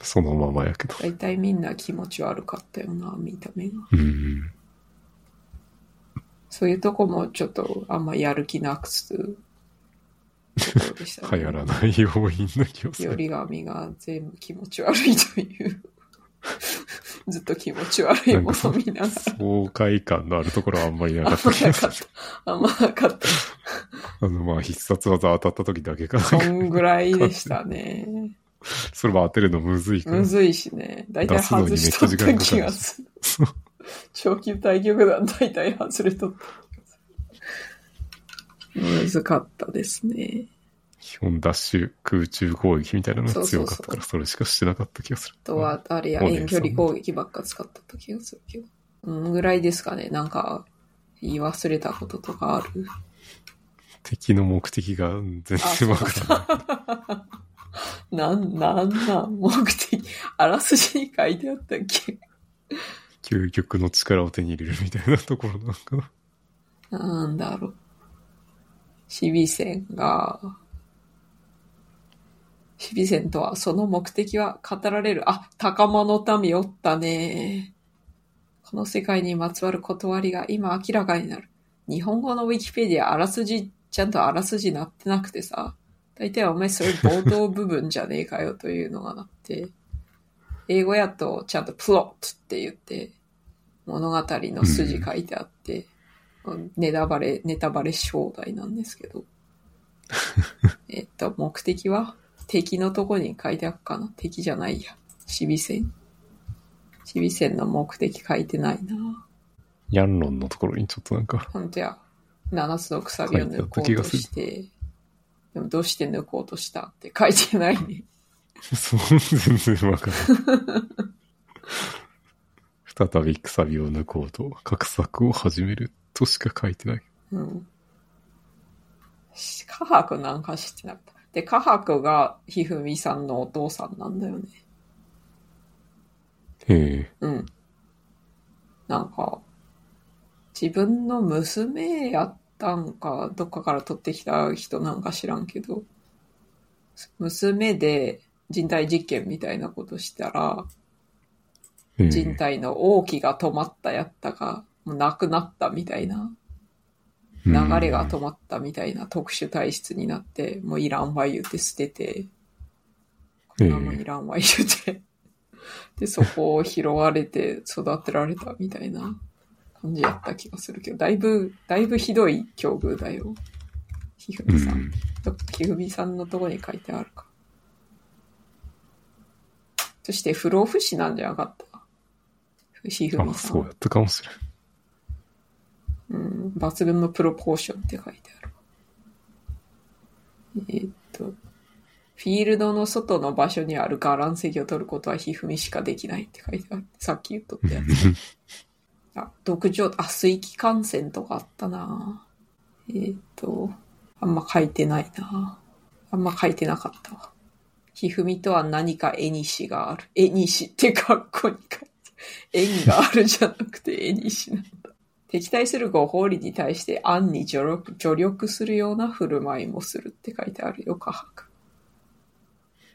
そのままやけど。だいたいみんな気持ち悪かったよな、見た目が。うん。そういうとこもちょっとあんまやる気なくすところでした 流行らない要因な気がする。より神が全部気持ち悪いという。ずっと気持ち悪いもの見ながら。爽快感のあるところはあんまりなかっあんま。なかった。あんまなかった。あの、まあ、必殺技当たった時だけかな。そんぐらいでしたね。それも当てるのむずいから。むずいしね。だいたい外しとった気がする。長期対局団だいたい外れとった気がする。むずかったですね。基本ダッシュ空中攻撃みたいなのが強かったから、それしかしてなかった気がする。あとは、あれや、遠距離攻撃ばっか使った気がするけど。うんぐらいですかね。なんか、言い忘れたこととかある。敵の目的が全然わからない。なん、なんなん、目的。あらすじに書いてあったっけ究極の力を手に入れるみたいなところなんかな。なんだろう。シビ戦が、シビ戦とはその目的は語られる。あ、高間の民おったね。この世界にまつわる断りが今明らかになる。日本語のウィキペディアあらすじ、ちゃんとあらすじなってなくてさ、大体お前それ冒頭部分じゃねえかよというのがなって、英語やとちゃんとプロットって言って、物語の筋書いてあって、ネタバレ、ネタバレ正代なんですけど。えっと、目的は敵のとこに書いてあるかな敵じゃないや。守備線。守備線の目的書いてないな。ヤンロンのところにちょっとなんか、ほんとや、七つのくさびを抜こうとして、でもどうして抜こうとしたって書いてないね。そう、全然わからん。再びくさびを抜こうと、画策を始めるとしか書いてない。うん。し科学なんか知ってなかった。で、科学がひふみさんのお父さんなんだよね。へえ。うん。なんか、自分の娘やったんか、どっかから取ってきた人なんか知らんけど、娘で人体実験みたいなことしたら、人体の王気が止まったやったか、もうなくなったみたいな、流れが止まったみたいな特殊体質になって、もういらんわ言うて捨てて、こんなもんいらんわ言うて、で、そこを拾われて育てられたみたいな感じやった気がするけど、だいぶ、だいぶひどい境遇だよ。ひふうみさん。ひふみさんのとこに書いてあるか。そして不老不死なんじゃなかった？ひふあ、みさん。そうやったかもしれん。うん、抜群のプロポーションって書いてある。えーっと、フィールドの外の場所にある伽藍石を取ることはひふみしかできないって書いてある。さっき言っとったやつ。あ、毒状、あ、水気感染とかあったなえーっと、あんま書いてないなあんま書いてなかったわ。ひふみとは何か絵にしがある。絵にしって格好に書いて。縁があるじゃなくて絵にしなんだ。敵対するご法理に対して暗に助力助力するような振る舞いもするって書いてあるよ、科学。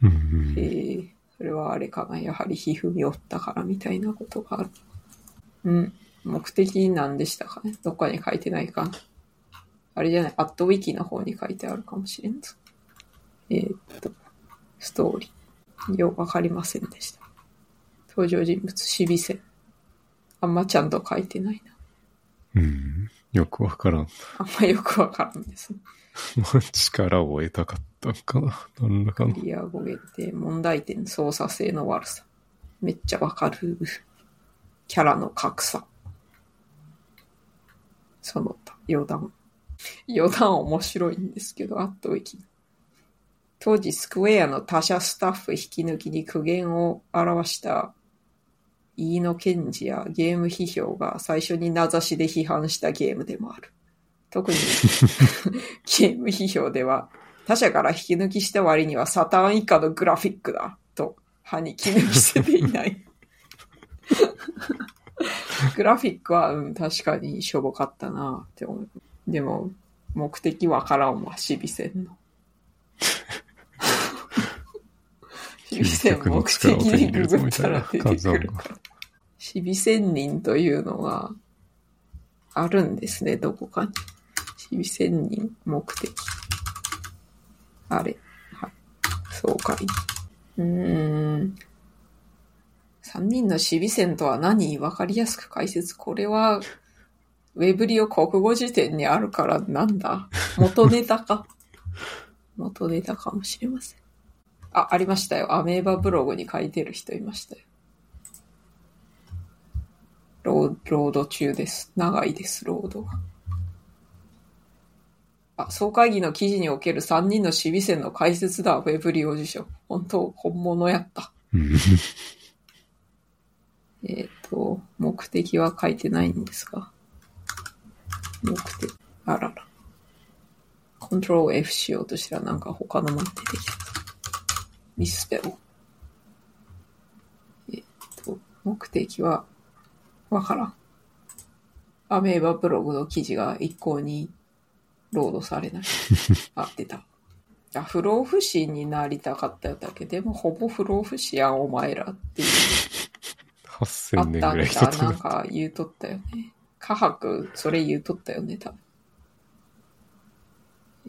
うんえー、それはあれかな。やはりひふみおったからみたいなことがある。うん。目的なんでしたかね。どっかに書いてないかな。あれじゃない。アットウィキの方に書いてあるかもしれんぞ。えーっと、ストーリー。ようわかりませんでした。登場人物、守備線。あんまちゃんと書いてないな。うん。よくわからん。あんまよくわからんです 力を得たかったんかな。なんだかな。クリア語限定、問題点、操作性の悪さ。めっちゃわかる。キャラの格差。その他、余談。余談面白いんですけど、あっとき。当時、スクエアの他社スタッフ引き抜きに苦言を表した飯野健二やゲーム批評が最初に名指しで批判したゲームでもある。特に ゲーム批評では他社から引き抜きした割にはサターン以下のグラフィックだと歯に気抜きせていない。グラフィックは、うん、確かにしょぼかったなって思う。でも、目的わからんわ、守備線の。守備線目的にググったら出てくるから。守備仙人というのがあるんですね、どこかに。守備仙人目的。あれ。はい。そうかい。うーん。三人の守備線とは何わかりやすく解説。これは、ウェブリオ国語辞典にあるからなんだ元ネタか。元ネタかもしれません。あ、ありましたよ。アメーバブログに書いてる人いましたよ。ローロード中です。長いです、ロードが。あ、総会議の記事における3人の守備線の解説だ、ウェブリオ辞書。本当、本物やった。うん。えっ、と、目的は書いてないんですが。目的、あらら。コントロール F しようとしたらなんか他のもの出てきた。ミスペル。えっ、と、目的は、わからん。アメーバブログの記事が一向にロードされない。あ、出た。あ、不老不死になりたかっただけでも、ほぼ不老不死やん、お前らっていう。8000年ぐあっらいあった。なん。か言うとったよね。科博、それ言うとったよね、多分。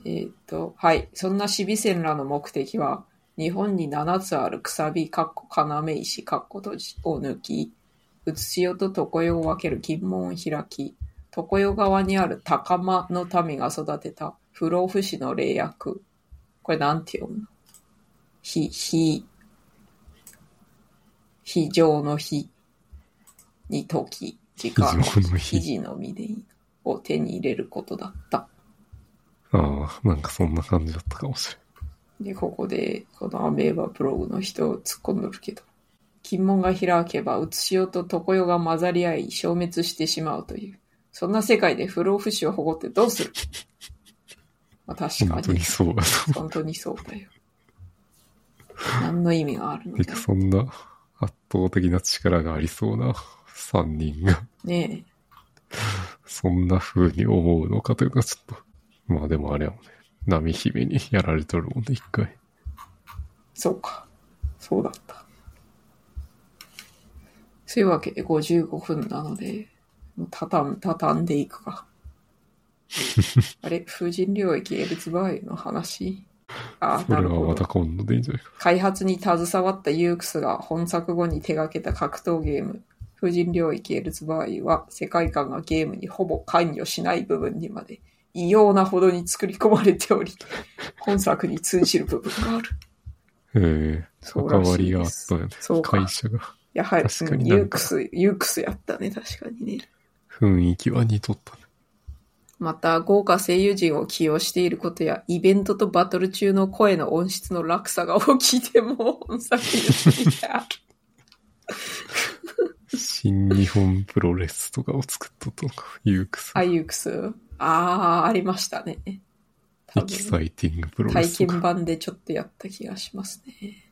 えーっと、はい。そんなシビセンらの目的は、日本に7つあるくさび、かっこ要石、かっこ閉じを抜き、うつし代と常世を分ける金門を開き、常世側にある高間の民が育てた不老不死の霊薬。これなんて読む？のひ、ひ、非常の非に時、時間。の非肘の実でいいを手に入れることだった。ああ、なんかそんな感じだったかもしで、ここで、このアメーバブログの人を突っ込んどるけど、金門が開けば、うつし代と常世が混ざり合い、消滅してしまうという。そんな世界で不老不死を誇ってどうする？まあ確。かに本当に、そうだと本当にそうだよ。何の意味があるのかそんな圧倒的な力がありそうな3人が、ねそんな風に思うのかというのはちょっと、まあでもあれやもんね。波姫に やられとるもんね、一回。え、そうか。そうだった。そういうわけで55分なので、もう畳ん、畳んでいくか。あれ、風神領域エルツバーユの話？あ、それはなるほど。また今度でいいんじゃないか。開発に携わったユークスが本作後に手掛けた格闘ゲーム、風神領域エルツヴァーユは世界観がゲームにほぼ関与しない部分にまで異様なほどに作り込まれており、本作に通じる部分がある。ええ関わりがあったよね。そうか会社が。やはり、確かになんかユークス、ユークスやったね、確かにね。雰囲気は似とったね。また、豪華声優陣を起用していることや、イベントとバトル中の声の音質の落差が起きても、本作にである。新日本プロレスとかを作っとったのか。ユークス。あ、ユークス？あー、ありましたね。エキサイティングプロレスとか。体験版でちょっとやった気がしますね。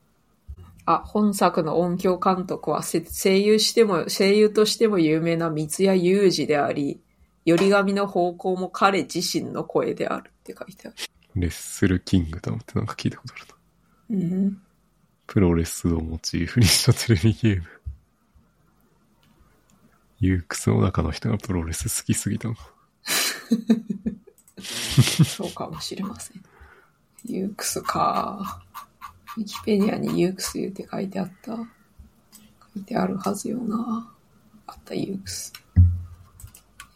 あ、本作の音響監督はせ声優しても、声優としても有名な三ツ矢雄二であり、より紙の方向も彼自身の声であるって書いてある。レッスルキングダムってなんか聞いたことあるな。うん。プロレスをモチーフにしたテレビゲーム。ユークスの中の人がプロレス好きすぎたの。そうかもしれません。ユークスか。ウィキペディアにユークス言うて書いてあった。書いてあるはずよな。あった、ユークス。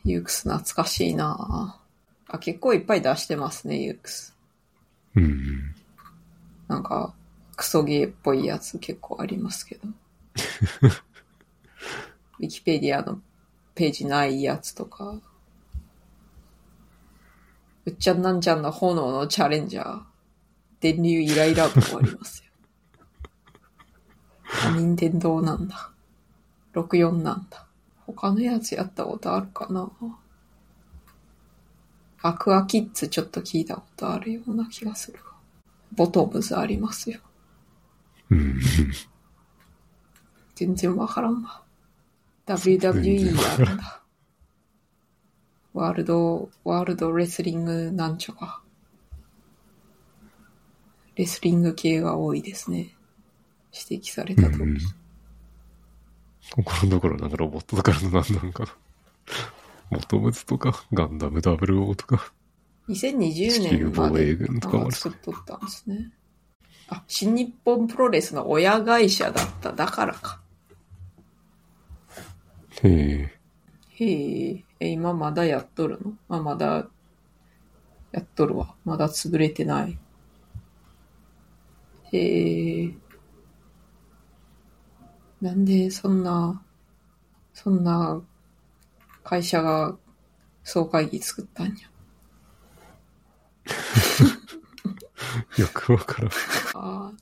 ユークス懐かしいな。あ、結構いっぱい出してますね、ユークス。うん。なんか、クソゲーっぽいやつ結構ありますけど。ウィキペディアのページないやつとか。うっちゃんなんちゃんの炎のチャレンジャー。電流イライラとかありますよ。あ、任天堂なんだ。64なんだ。他のやつやったことあるかなアクアキッズちょっと聞いたことあるような気がするわ。ボトムズありますよ。うん。全然わからんわ。WWE あるんだ。ワールド、ワールドレスリングなんちゃか。レスリング系が多いですね。指摘された通り。うんところどころなんかロボットとかの何なんかな。ボトムズとか、ガンダム WO とか。2020年まで作っとったんですね。あ、新日本プロレスの親会社だった。だからか。へえ。へえ、え、今まだやっとるの？あ、まだ、やっとるわ。まだ潰れてない。へえ。なんでそんな、そんな会社が総会議作ったんや？よくわからん。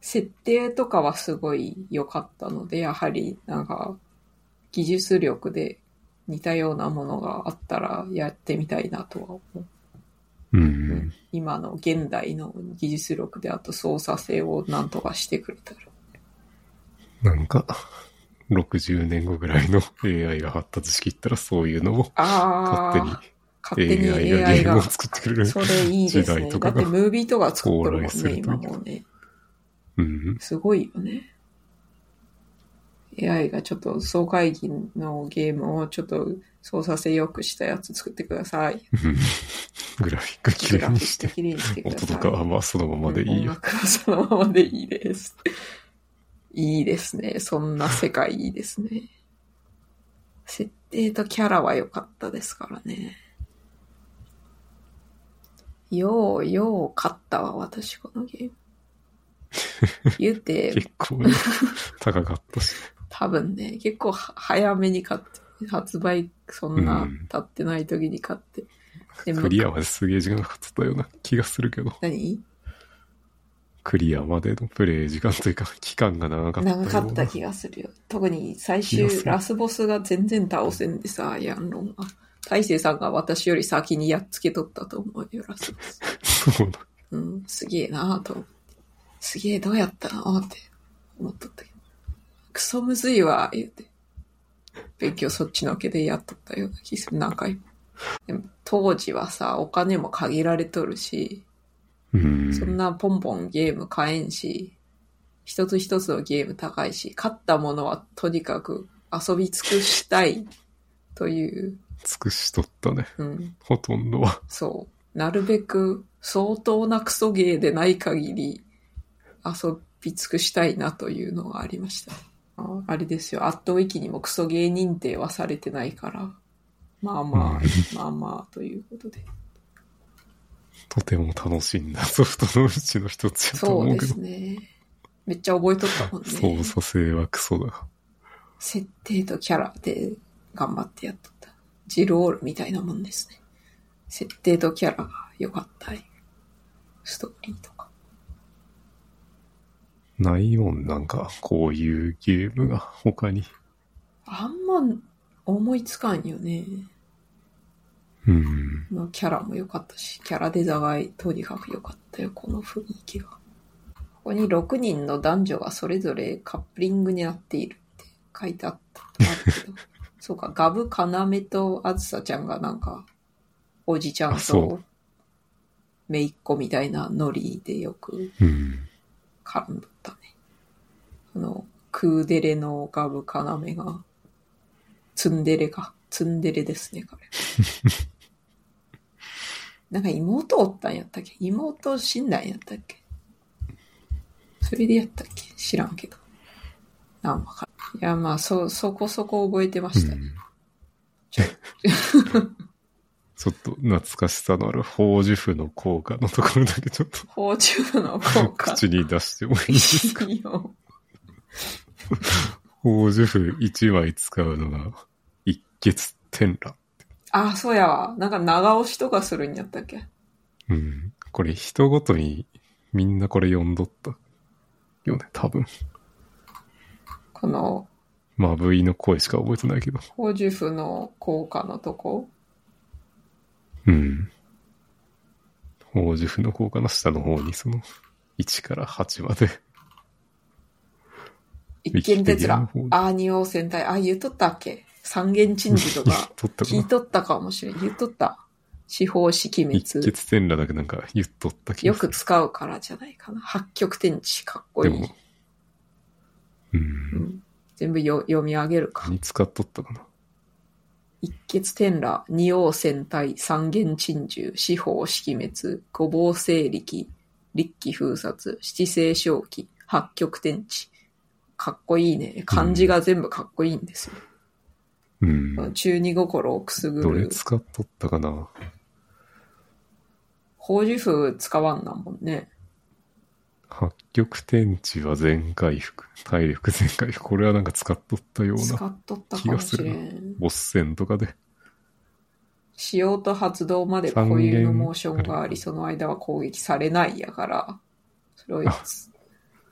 設定とかはすごい良かったので、やはりなんか技術力で似たようなものがあったらやってみたいなとは思う。うん。今の現代の技術力であと操作性をなんとかしてくれたら。なんか、60年後ぐらいの AI が発達しきったらそういうのもあ勝手にあ、勝手に AI がゲームを。作ってくれる。それいいですね。時代とかがだってムービーとか作ってるもんね、今もうね。うん。すごいよね。AI がちょっと総会議のゲームをちょっと操作性良くしたやつ作ってください。う んグラフィック綺麗にして。にしてください。音とかはまあそのままでいい音よ。楽はそのままでいいです。いいですね。そんな世界いいですね。設定とキャラは良かったですからね。よう、よう勝ったわ、私、このゲーム。言うて、結構ね高かったし。多分ね、結構は早めに買って、発売そんなうん経ってない時に買って。でクリアまですげえ時間かかってたような気がするけど。何？クリアまでのプレイ時間というか、期間が長かった。長かった気がするよ。特に最終、ラスボスが全然倒せんでさ、ヤンロンが。大勢さんが私より先にやっつけとったと思うよ、ラスボス。そうだ。うん、すげえなぁと思って。すげえ、どうやったの？って思っとったけど。クソむずいわ、言うて。勉強そっちのけでやっとったような気する、何回も。でも当時はさ、お金も限られとるし、うん。そんなポンポンゲーム買えんし、一つ一つのゲーム高いし、買ったものはとにかく遊び尽くしたいという、尽くしとったね。うん、ほとんどは。そう。なるべく相当なクソゲーでない限り遊び尽くしたいなというのがありました。ああれですよ。アットウィキにもクソゲー認定はされてないから、まあまあ、まあまあということで。とても楽しんだソフトのうちの一つやとそうで思うけど。すね。めっちゃ覚えとったもんね。操作性はクソだ。設定とキャラで頑張ってやっとった。ジロールみたいなもんですね。設定とキャラが良かったり、ストーリーとか。ないもん、なんか、こういうゲームが他に。あんま思いつかんよね。うん。まあ、キャラも良かったし、キャラデザがとにかく良かったよ、この雰囲気が。ここに6人の男女がそれぞれカップリングになっているって書いてあったけど、そうか、ガブ、カナメとあずさちゃんがなんか、おじちゃんと、めいっ子みたいなノリでよくうん。絡んどったね。あの、クーデレのガブ、カナメが、ツンデレか。ツンデレですね、彼。なんか妹おったんやったっけ？妹死んだんやったっけ？それでやったっけ？知らんけど。なんわかる。いや、まあ、そ、そこそこ覚えてましたね。うん ちょっと懐かしさのある宝珠符の効果のところだけちょっと宝珠の効果。口に出してもいいですかいいよ宝珠符1枚使うのが一血天羅。あ、そうやわ。なんか長押しとかするんやったっけ？うん。これ人ごとにみんなこれ読んどったよね、多分。この、まあ V の声しか覚えてないけど。宝珠符の効果のとこ？うん。宝珠符の効果の下の方にその1から8まで。一見哲羅ウィキペディアの方。あー、二王戦隊。あ、言っとったっけ？三元鎮守とか 聞いとったかもしれん。言っとった。司法式一滅。血天羅だけなんか言っとった気よがする。く使うからじゃないかな。八極天地かっこいいでも。、う。うんん、全部よ読み上げるか。何使っとったかな。一血天羅、二王戦隊、三元鎮守、司法式滅、五芒星力、立気封殺、七星正気、八極天地。かっこいいね。漢字が全部かっこいいんですよ。うん。中二心をくすぐどれる。使っとったかな？宝珠符使わんなんもんね。八極天地は全回復。体力全回復。これはなんか使っとったような。使っとったかもしれん。ボス戦とかで。使用と発動まで固有のモーションがあり、その間は攻撃されないやから、それをあ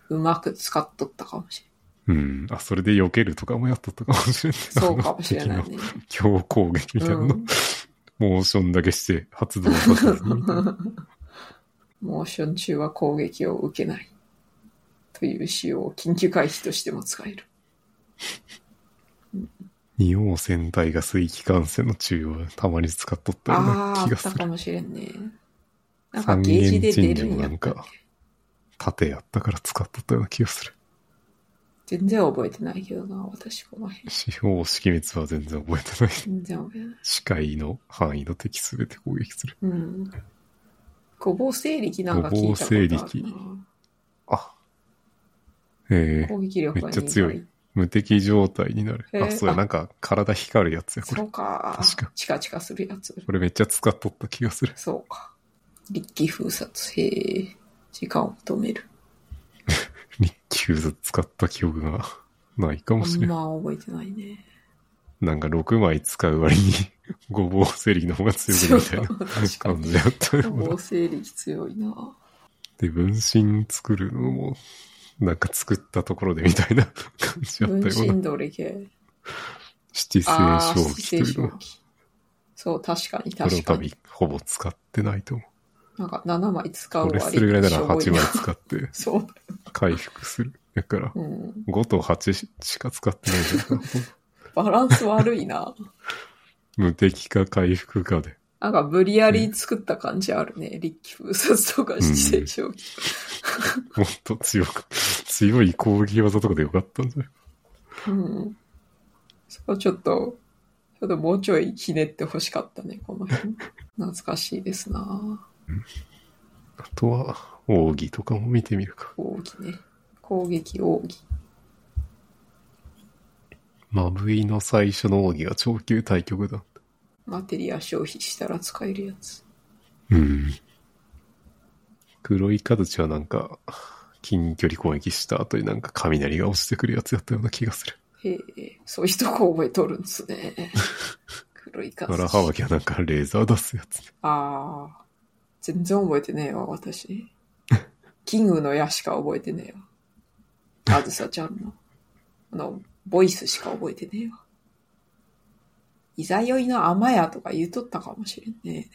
うまく使っとったかもしうん。あ、それで避けるとかもやっとったかもしれんね。れん。そうかもしれないね。強攻撃みたいなの、うんモーションだけして発動させずみたいな。モーション中は攻撃を受けない。という仕様を緊急回避としても使える。二王戦隊が水気感染の中をたまに使っとったようあな気がする。ったかもしれんね。なんかゲージで出るんやったっ縦やったから使っとったような気がする。け全然覚えてないけどな、私この辺。司法識滅は全然覚えてない。全然覚えてない。視界の範囲の敵すべて攻撃する。うん。ごぼう生力なんか聞いたことあるな。ごぼう生力あ。ええ攻撃力がめっちゃ強い。無敵状態になる。あ、そうや、あなんか体光るやつや、これそ。うか。確かチカチカするやつ。これめっちゃ使っとった気がする。そうか。立気封殺。へえ。時間を止める。日記フーズ使った記憶がないかもしれん。ま覚えてないね。なんか6枚使う割に、ごぼう生力の方が強くみたいな。感じだったよなごぼう。生力強いな。で、分身作るのも、なんか作ったところでみたいな 感じだ分ったような。身どれ系。七星正気というのは、そう、確かにこの確かに。度ほぼ使ってないと思なんか7枚使う。う割これするぐらいなら8しょぼいな枚使ってそう。回復する。だから、うん。5と8しか使ってないんじゃないかな。バランス悪いな。無敵か回復かで。なんか無理やり作った感じあるね。立気封殺とか七星将棋。もっと強く、強い攻撃技とかでよかったんじゃない？うん。そこちょっと、ちょっともうちょいひねって欲しかったね、この辺。懐かしいですなあとは、奥義とかも見てみるか。奥義ね。攻撃奥義。マブイの最初の奥義が長級対局だ。マテリア消費したら使えるやつ。うん。黒い形はなんか、近距離攻撃した後になんか雷が落ちてくるやつやったような気がする。へえ、そういうとこ覚えとるんですね。黒い感じ。荒はわきはなんかレーザー出すやつ、ね。ああ。全然覚えてねえわ、私。キングの矢しか覚えてねえわ。あずさちゃんの。あの、ボイスしか覚えてねえわ。いざよいの甘やとか言うとったかもしれんね。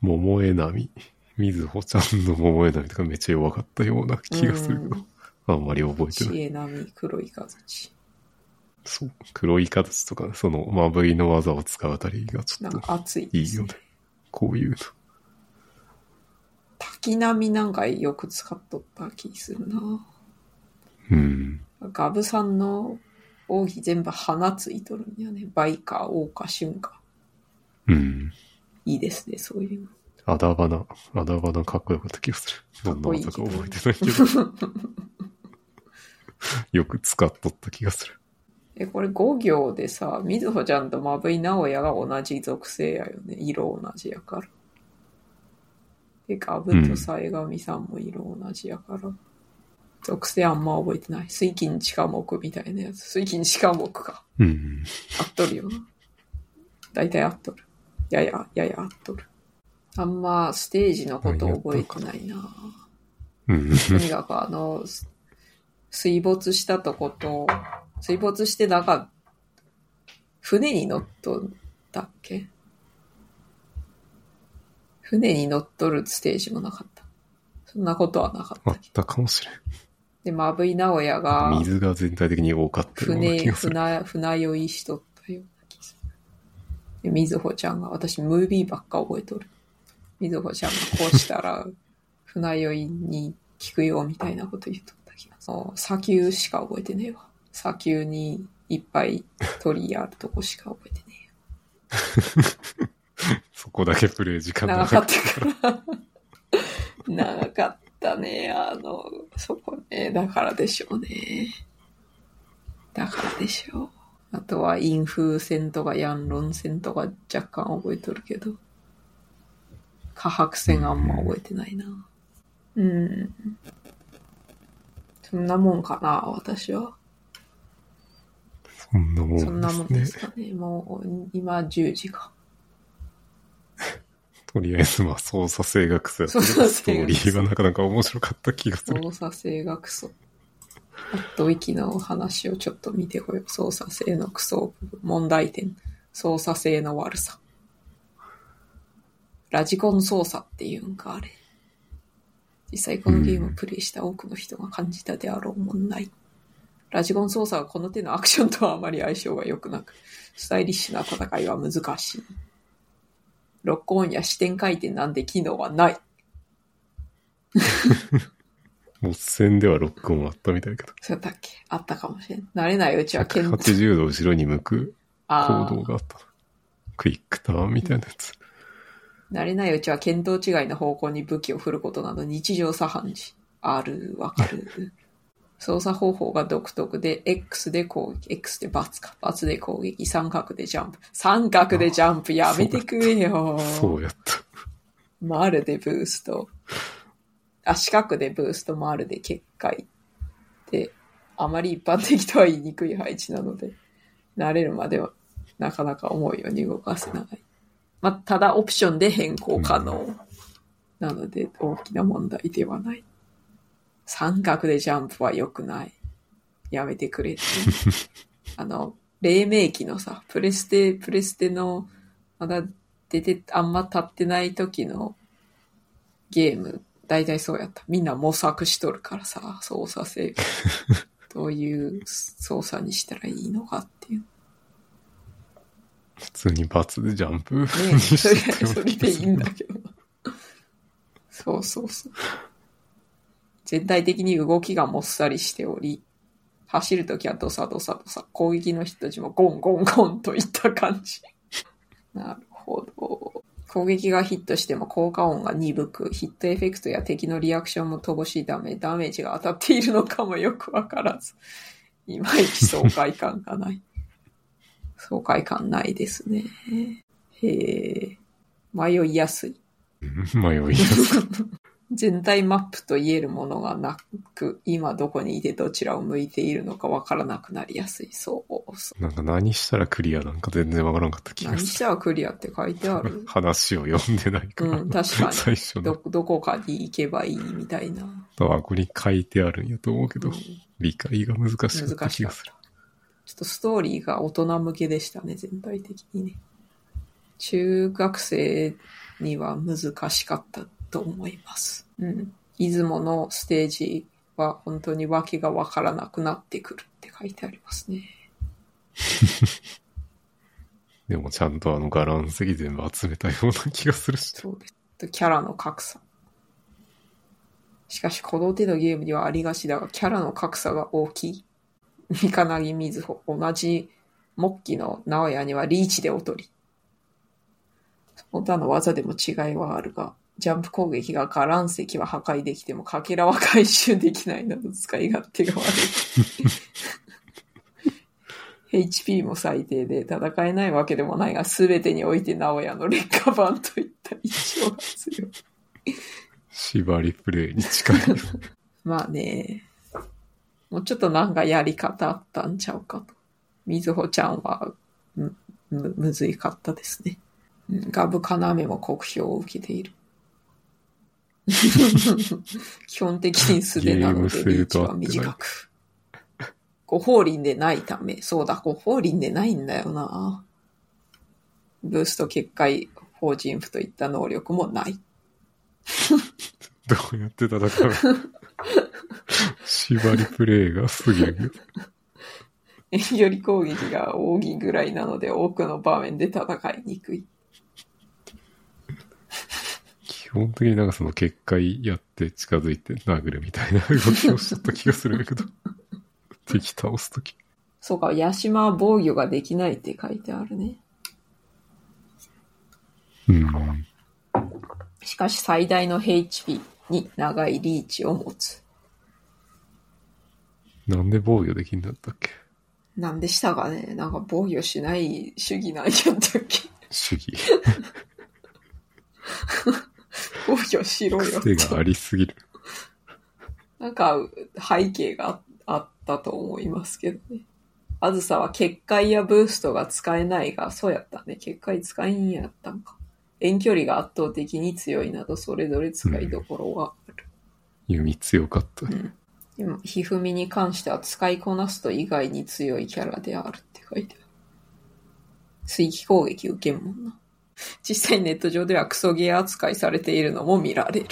桃江波？みずほちゃんの桃江波とかめっちゃ弱かったような気がするけど、あんまり覚えて知ない。恵波黒い形。そう。黒い形とか、その、マブイの技を使うあたりがちょっとか熱いねいよね。。こういうの。滝波なんかよく使っとった気するな。うん。ガブさんの奥義全部花ついとるんやね。バイカー、オオカ、シュンカ。うん。いいですね、そういうの。あだばな、あだばなかっこよかった気がする。どんな技か覚えてないけど。よく使っとった気がする。え、これ5行でさ、みずほちゃんとまぶいなおやが同じ属性やよね。色同じやから。で、ガブとさえがみさんも色同じやから。属性あんま覚えてない。水金地下木みたいなやつ。水金地下木か。うん。合っとるよな。大体合っとる。やや、やや合っとる。あんまステージのこと覚えてないな。うん。とにかくあの、す水没したとこと、水没してなんか、船に乗っとったっけ？船に乗っとるステージもなかった。そんなことはなかっあったけど。たかもしれん。で、まぶい直哉が、水が全体的に多かったような船、気がする。船、船酔いしとったような気がする。で、みずほちゃんが、私、ムービーばっか覚えとる。みずほちゃんがこうしたら、船酔いに効くよ、みたいなこと言っとった気がする。砂丘しか覚えてねえわ。砂丘にいっぱい鳥あるとこしか覚えてね そこだけプレイ時間長かったから。長かったね、あの、そこね。だからでしょうね。だからでしょう。あとは、インフー戦とかヤンロン戦とか若干覚えとるけど、下白戦あんま覚えてないな。うん。そんなもんかな、私は。そんなもんそんなもんで。すかね。もう、今10時か。とりあえず、まあ、操作性がクソやったけど、操作スト性がーリーはなかなか面白かった気がする。操作性がクソ。あと、ウィキの話をちょっと見てこよう。操作性のクソ部分。問題点。操作性の悪さ。ラジコン操作っていうんか、あれ。実際このゲームをプレイした多くの人が感じたであろう問題。ラジコン操作はこの手のアクションとはあまり相性が良くなく、スタイリッシュな戦いは難しい。ロックオンや視点回転なんて機能はない。モッセンではロックオンあったみたいだけど。そうやっけ？あったかもしれん。慣れないうちは剣180度後ろに向くあ行動があった。クイックターンみたいなやつ。慣れないうちは見当違いの方向に武器を振ることなど日常茶飯事。ある、わかる。操作方法が独特で、X で攻撃、X で×か、×で攻撃、三角でジャンプ。三角でジャンプやめてくれよ。そうやった。丸でブースト。あ、四角でブースト、丸で結界。で、あまり一般的とは言いにくい配置なので、慣れるまではなかなか思うように動かせない。まあ、ただオプションで変更可能。なので、大きな問題ではない。三角でジャンプは良くない。やめてくれって。あの、黎明期のさ、プレステ、プレステの、まだ出て、あんま経ってない時のゲーム、大体そうやった。みんな模索しとるからさ、操作性。どういう操作にしたらいいのかっていう。普通にバツでジャンプねそれでいいんだけど。そうそうそう。全体的に動きがもっさりしており、走るときはドサドサドサ、攻撃の人たちもゴンゴンゴンといった感じ。なるほど。攻撃がヒットしても効果音が鈍く、ヒットエフェクトや敵のリアクションも乏しいため、ダメージが当たっているのかもよくわからず、いまいち爽快感がない。爽快感ないですね。へえ、迷いやすい。迷いやすい。全体マップと言えるものがなく、今どこにいてどちらを向いているのかわからなくなりやすい。そうそなんか何したらクリアなんか全然わからんかったう。気がす何したらクリアって書いてある？る。。話を読んでないから。うん、確か 最初ど、どこかに行けばいいみたいな。とはここに書いてあるんやと思うけど、うん理解が難しかった気がする。。ちょっとストーリーが大人向けでしたね、全体的にね。中学生には難しかったと思います。うん。出雲のステージは本当に訳がわからなくなってくるって書いてありますね。でもちゃんとあのガラン石全部集めたような気がするし。そうです。とキャラの格差。しかし、この手のゲームにはありがちだが、キャラの格差が大きい。三金木瑞穂。同じ木器の直哉にはリーチで劣り。その他の技でも違いはあるが、ジャンプ攻撃がガラン石は破壊できても、かけらは回収できないなど使い勝手が悪い。HP も最低で戦えないわけでもないが、すべてにおいて直哉の劣化版といった印象が強い。縛りプレイに近い。まあね、もうちょっとなんかやり方あったんちゃうかと。みずほちゃんはむ、む、むずいかったですね。うんガブカナメも酷評を受けている。基本的に素手なのでリーチは短く。ご法輪でないため、そうだ、ご法輪でないんだよな。ブースト結界、法人符といった能力もない。どうやって戦う？縛りプレイが過ぎるよ。遠距離攻撃が扇ぐらいなので多くの場面で戦いにくい。基本的になんかその結界やって近づいて殴るみたいな動きをしちゃった気がするんだけど。敵倒すとき。そうか、ヤシマは防御ができないって書いてあるね。うん。しかし最大の HP に長いリーチを持つ。なんで防御できんだったっけ？なんでしたかね？なんか防御しない主義なんやったっけ？主義。防御しろよ。癖がありすぎる。なんか背景があったと思いますけどね。あずさは結界やブーストが使えないが、そうやったね。結界使いんやったんか。遠距離が圧倒的に強いなど、それぞれ使いどころはある。弓強かった。でも、ひふみに関しては使いこなすと以外に強いキャラであるって書いてある。水気攻撃受けんもんな。実際ネット上ではクソゲー扱いされているのも見られる。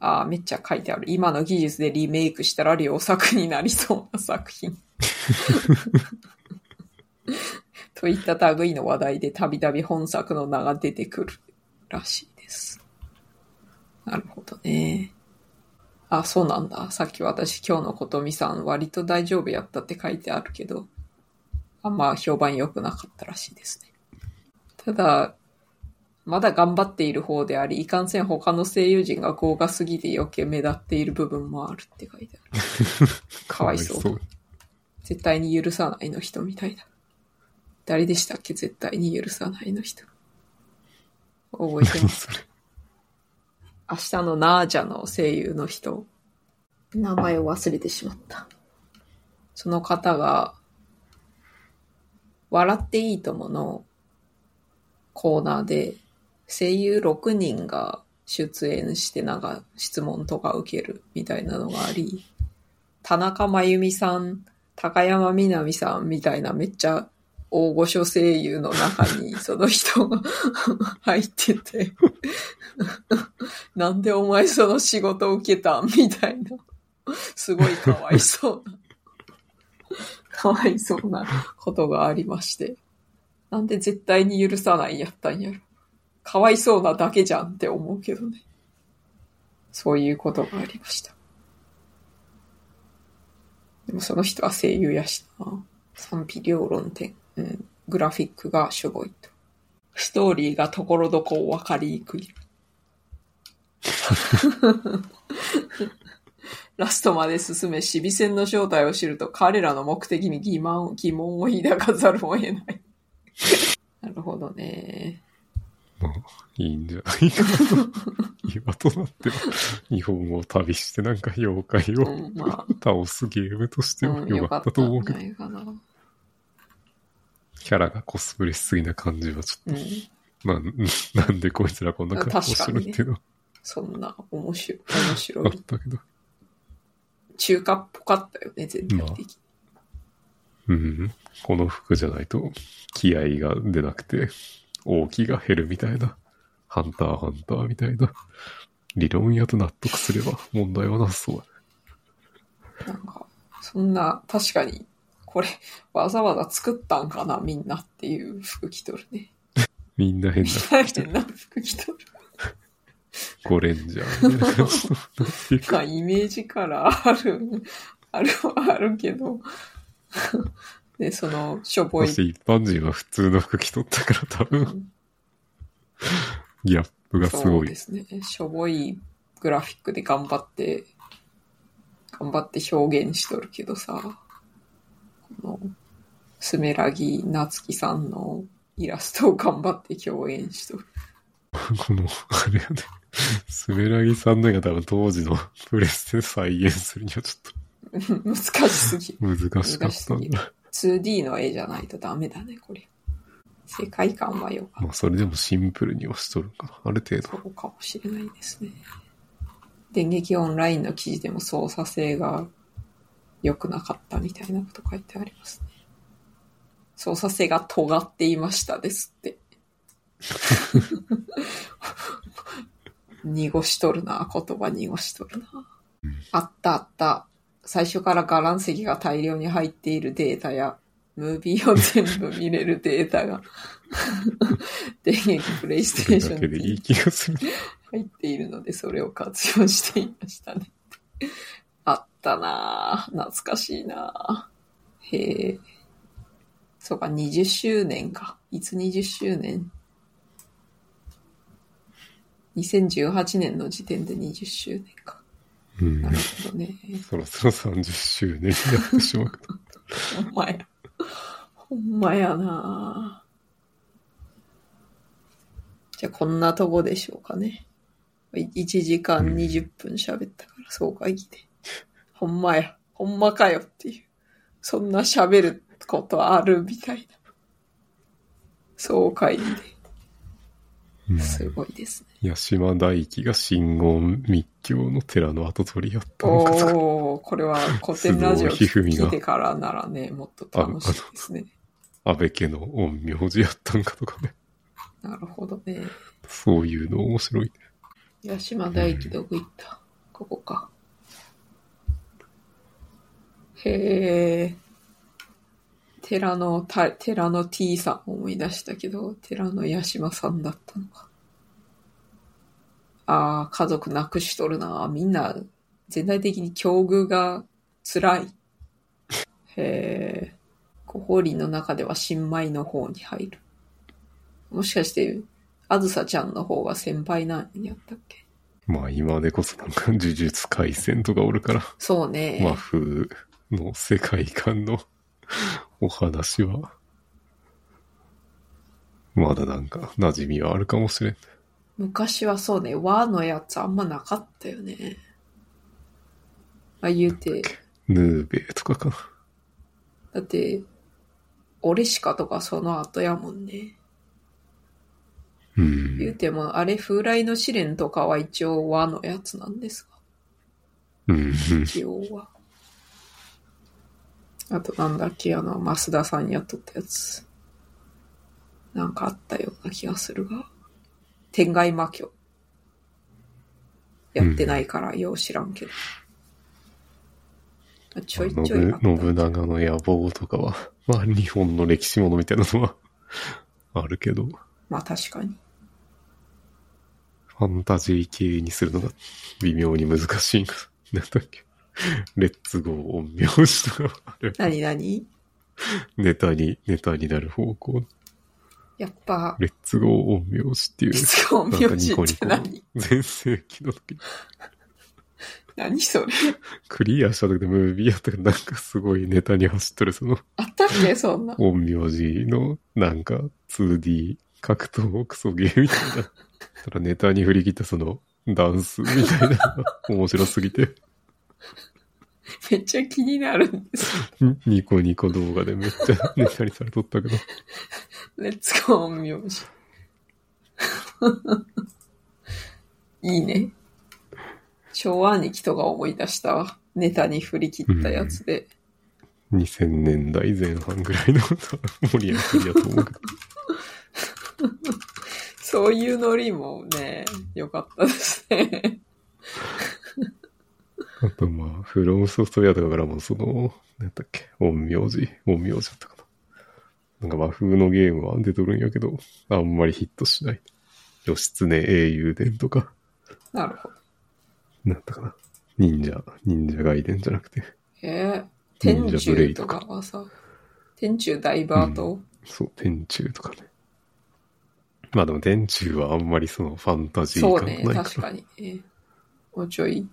ああ、めっちゃ書いてある。今の技術でリメイクしたら良作になりそうな作品。といった類の話題でたびたび本作の名が出てくるらしいです。なるほどね。あ、そうなんだ。さっき私今日のことみさん割と大丈夫やったって書いてあるけど、あんま評判良くなかったらしいですね。ただ、まだ頑張っている方であり、いかんせん他の声優陣が豪華すぎて余計目立っている部分もあるって書いてある。かわいそう。絶対に許さないの人みたいだ。誰でしたっけ？絶対に許さないの人。覚えてます？それ。明日のナージャの声優の人。名前を忘れてしまった。その方が、笑っていいとものコーナーで、声優6人が出演してなんか質問とか受けるみたいなのがあり、田中真由美さん、高山みなみさんみたいなめっちゃ大御所声優の中にその人が 入ってて、なんでお前その仕事を受けたみたいな。すごいかわいそうな。かわいそうなことがありまして。なんで絶対に許さないやったんやろ。かわいそうなだけじゃんって思うけどね。そういうことがありました。でもその人は声優やしな。賛否両論点。うん。グラフィックがしょぼいと。ストーリーがところどこ分かりにくい。ラストまで進め、死備戦の正体を知ると、彼らの目的に疑問疑問を抱かざるを得ない。なるほどね。まあ、いいんじゃないかな。今となっては、日本を旅してなんか妖怪うを倒すゲームとしてあ、はうん、良かったと思うけど。キャラがコスプレしすぎな感じはちょっうん。と、まあ、ん なんでこいつらこんな格好してるっていうのはそんな面白い、面白あっい。たけど。中華っぽかったよね、全体的に。うん。この服じゃないと気合が出なくて、大きが減るみたいな、ハンターハンターみたいな、理論やと納得すれば問題はなさそうだ。なんか、そんな、確かに、これ、わざわざ作ったんかな、みんなっていう服着とるね。みんな変なみんな変な服着とる。ゴレンジャーまあ、イメージからある、あるはあるけど、で、その、しょぼいそして一般人は普通の服着とったから多分、ギャップがすそうごい。ですね。しょぼいグラフィックで頑張って、頑張って表現しとるけどさ、この、スメラギナツキさんのイラストを頑張って共演しとる。この、あれやね、スメラギさんのが多分当時のプレスで再現するにはちょっ 難しすぎ難しかったんだ。2D の絵じゃないとダメだね、これ。世界観はよかっまあそれでもシンプルにはしとるんかな。ある程た。度。そうかもしれないですね。電撃オンラインの記事でも操作性が良くなかったみたいなこと書いてありますね。操作性が尖っていましたですって。濁しとるな、言葉濁しとるな。あったあった。最初からガラン石が大量に入っているデータや、ムービーを全部見れるデータが、電撃プレイステーションに。入っているので、それを活用していましたね。あったなぁ。懐かしいなぁ。へえ。そうか、20周年か。いつ20周年 ?2018 年の時点で20周年か。うんな。るほどね。そろそろ30周年になってしまうと。ほんまや。ほんまやなぁ。じゃあ、こんなとこでしょうかね。1時間20分喋ったから、総会議で。ほんまや。ほんまかよっていう。そんな喋ることあるみたいな。総会議うんで。すごいですね。八島大輝が真言密教の寺の跡取りやったのかとか。おー、これは古典ラジオ聞いてからならね、もっと楽しいですね。安倍家の陰陽師やったんかとかね。なるほどね。そういうの面白い。八島大輝どこ行った？ここか。へえ。寺の、た寺の T さん思い出したけど、寺の八島さんだったのか。ああ、家族亡くしとるな。みんな全体的に境遇が辛い。へえ。コホリの中では新米の方に入る。もしかして、あずさちゃんの方が先輩なんやったっけ？まあ今でこそなんか呪術廻戦とかおるから、そうね。和風の世界観のお話は、まだなんか馴染みはあるかもしれん。昔はそうね、和のやつあんまなかったよね。あ、言うて、ヌーベイとかかな。だって、オレシカとかその後やもんね。うん。言うても、あれ、風来の試練とかは一応和のやつなんですが、うん。一応は。あとなんだっけ、あの、増田さんやっとったやつ。なんかあったような気がするが。天外魔境。やってないから、よう知らんけど。あちょいちょいあった。信信長の野望とかは、まあ日本の歴史ものみたいなのは あるけど、まあ確かに。ファンタジー系にするのが微妙に難しいんか。なんだっけ？レッツゴー陰陽師とかある。なになにネタに、ネタになる方向。やっぱ、レッツゴー陰陽師っていう。月光なんか明星っニコニコて何？全盛期の時。に何それ？クリアした時でムービーやったけどなんかすごいネタに走っとるその。あったっけそんな？陰陽師のなんか 2D 格闘クソゲーみたいな。ただネタに振り切ったそのダンスみたいな面白すぎて、めっちゃ気になるんです ニコニコ動画でめっちゃネタにされとったけど、レッツゴー陰陽師。いいね。昭和兄貴とか思い出したわ。ネタに振り切ったやつで。2000年代前半ぐらいの盛り上がりやと思うけど。そういうノリもね、良かったですね。あとまあ、フロムソフトウェアとかからもその、なんだっけ、陰陽師、陰陽師だったかな。なんか和風のゲームは出とるんやけど、あんまりヒットしない。義経英雄伝とか、なるほど。なんだかな。忍者、忍者外伝じゃなくて、えー、天忍者ブレ中とかかはさ、天中ダイバーと、そう、天中とかね。まあでも天中はあんまりそのファンタジー感そうね、ないから。確かにね。もうちょい、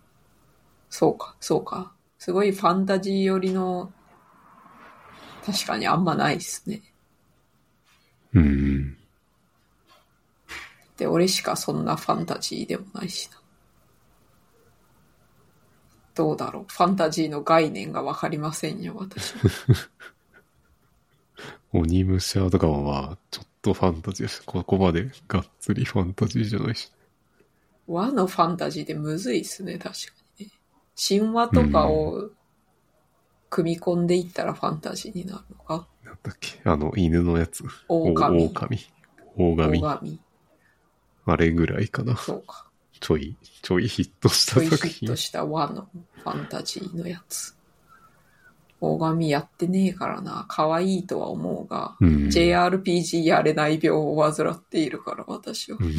そうか、そうか。すごいファンタジー寄りの、確かにあんまないっすね。うん。で、俺しかそんなファンタジーでもないしな。どうだろう。ファンタジーの概念がわかりませんよ、私は。鬼武者とかもまあ、ちょっとファンタジーだし、ここまでがっつりファンタジーじゃないし。和のファンタジーでむずいっすね、確かにね。神話とかを組み込んでいったらファンタジーになるのか？なんだっけ、あの、犬のやつ。狼お狼。大神。大神。あれぐらいかな。そうか。ちょい、ちょいヒットしちょいた作品ヒット。した和のファンタジーのやつ。大神やってねえからな。可愛いとは思うが、うん JRPG やれない病を患っているから、私は。うん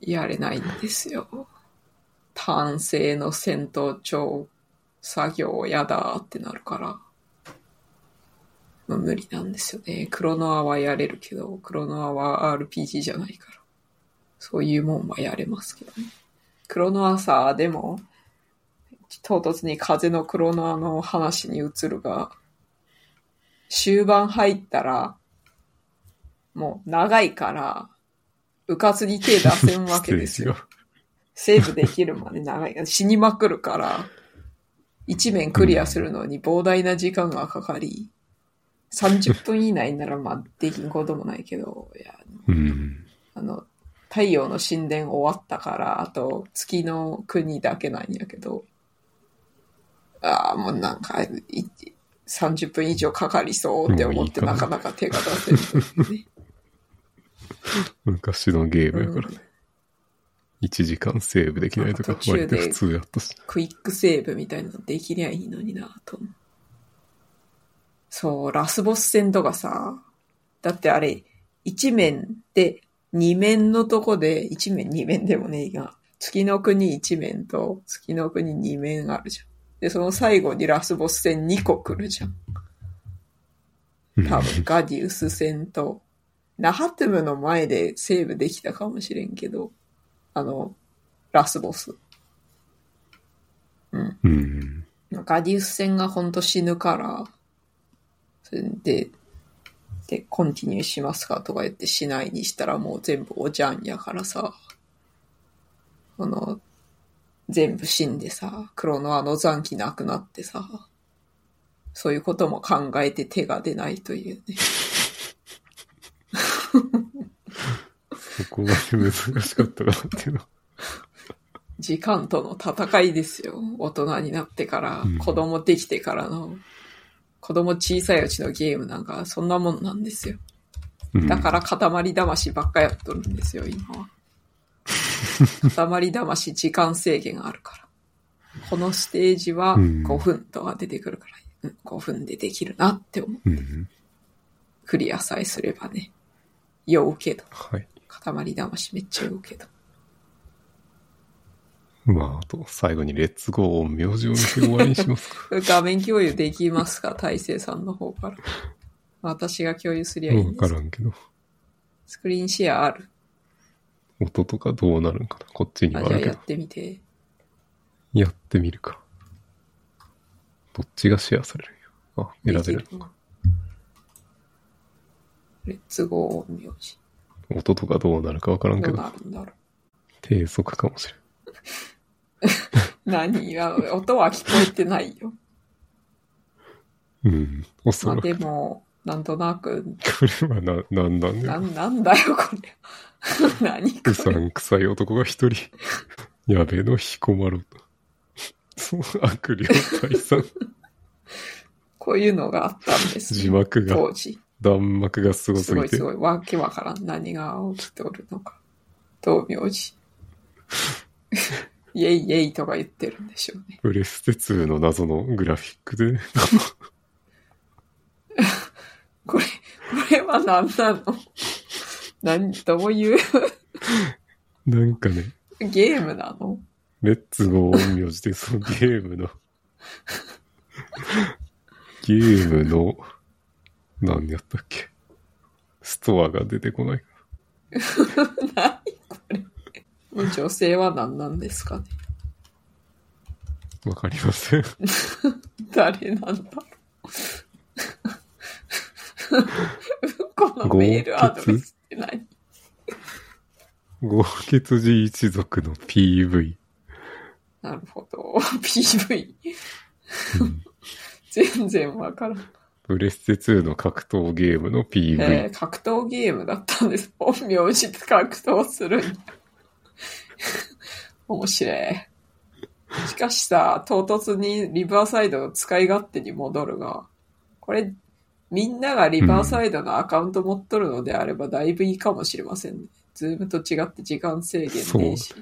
やれないんですよ。単性の戦闘超作業やだってなるから。まあ無理なんですよね。クロノアはやれるけど、クロノアは RPG じゃないから。そういうもんはやれますけどね。クロノアさ、でも、唐突に風のクロノアの話に移るが、終盤入ったら、もう長いから、うかつに手出せんわけですよ。セーブできるまで長い。死にまくるから、一面クリアするのに膨大な時間がかかり、30分以内ならまあできんこともないけど、いや、うん。あの、太陽の神殿終わったから、あと月の国だけなんやけど、ああ、もうなんか、い30分以上かかりそうって思ってななかなか手が出せるね。昔のゲームやからね。1時間セーブできないとか割と普通やったし。クイックセーブみたいなのできりゃいいのになと思う。そう、ラスボス戦とかさ、だってあれ、一面で、二面のとこで、一面二面でもねえが、月の国1面と月の国2面あるじゃん。で、その最後にラスボス戦2個来るじゃん多分、ガディウス戦と、ナハトゥムの前でセーブできたかもしれんけど、あの、ラスボス。うん。うん。ガディウス戦がほんと死ぬから、それで、で、コンティニューしますかとか言ってしないにしたらもう全部おじゃんやからさ、この、全部死んでさ、黒のあの残機なくなってさ、そういうことも考えて手が出ないというね。そこまで難しかったかなっていうのは。時間との戦いですよ。大人になってから、うん子供できてからの、子供小さいうちのゲームなんかそんなもんなんですよ。うんだから塊魂ばっかやっとるんですよ、今は。塊魂時間制限あるから。このステージはうん5分とか出てくるから、うん、5分でできるなって思う。うん。クリアさえすればね。酔うけど。はい。塊魂めっちゃ酔うけど。まあ、あと、最後にレッツゴー名字を見て終わりにしますか。画面共有できますか？大勢さんの方から。私が共有すりゃいいんわです。からんけど。スクリーンシェアある？音とかどうなるんかな？こっちにあ、はあるけどじゃあやっ。てみて。やってみるか。どっちがシェアされるんや。あ、選べるで。きレッツゴー名字。音とかどうなるかわからんけどどうな、るんだろう。低速かもしれん。何や、音は聞こえてないよ。うん。おそまあらく。でも、なんとなく、これはな、なんなんだよ。なん、なんだよ、これ。何こうされ。んくさい男が一人。やべえの彦摩呂と。そう、悪霊退散。こういうのがあったんです、字幕が、当時。弾幕がすごすすごいす。ごい。わけわからん。何が起きておるのか。道明寺。イェイイェイとか言ってるんでしょうね。プレステ2の謎のグラフィックで、これ、これは何なの？何、どういう？なんかね、ゲームなの？レッツゴー陰陽師でそのゲームの、ゲームの、何やったっけ？ストアが出てこない。何これ。女性は何なんですかね？わかりません。誰なんだ？ろ うこのメールアドレスって何？豪傑寺一族の PV。なるほど。PV。全然わからん。プレステ2の格闘ゲームの PV。えー格闘ゲームだったんです。本名字で格闘するんだ 面白い。しかしさ、唐突にリバーサイドの使い勝手に戻るが、これ、みんながリバーサイドのアカウント持っとるのであればだいぶいいかもしれませんね。ズームと違って時間制限ねえし。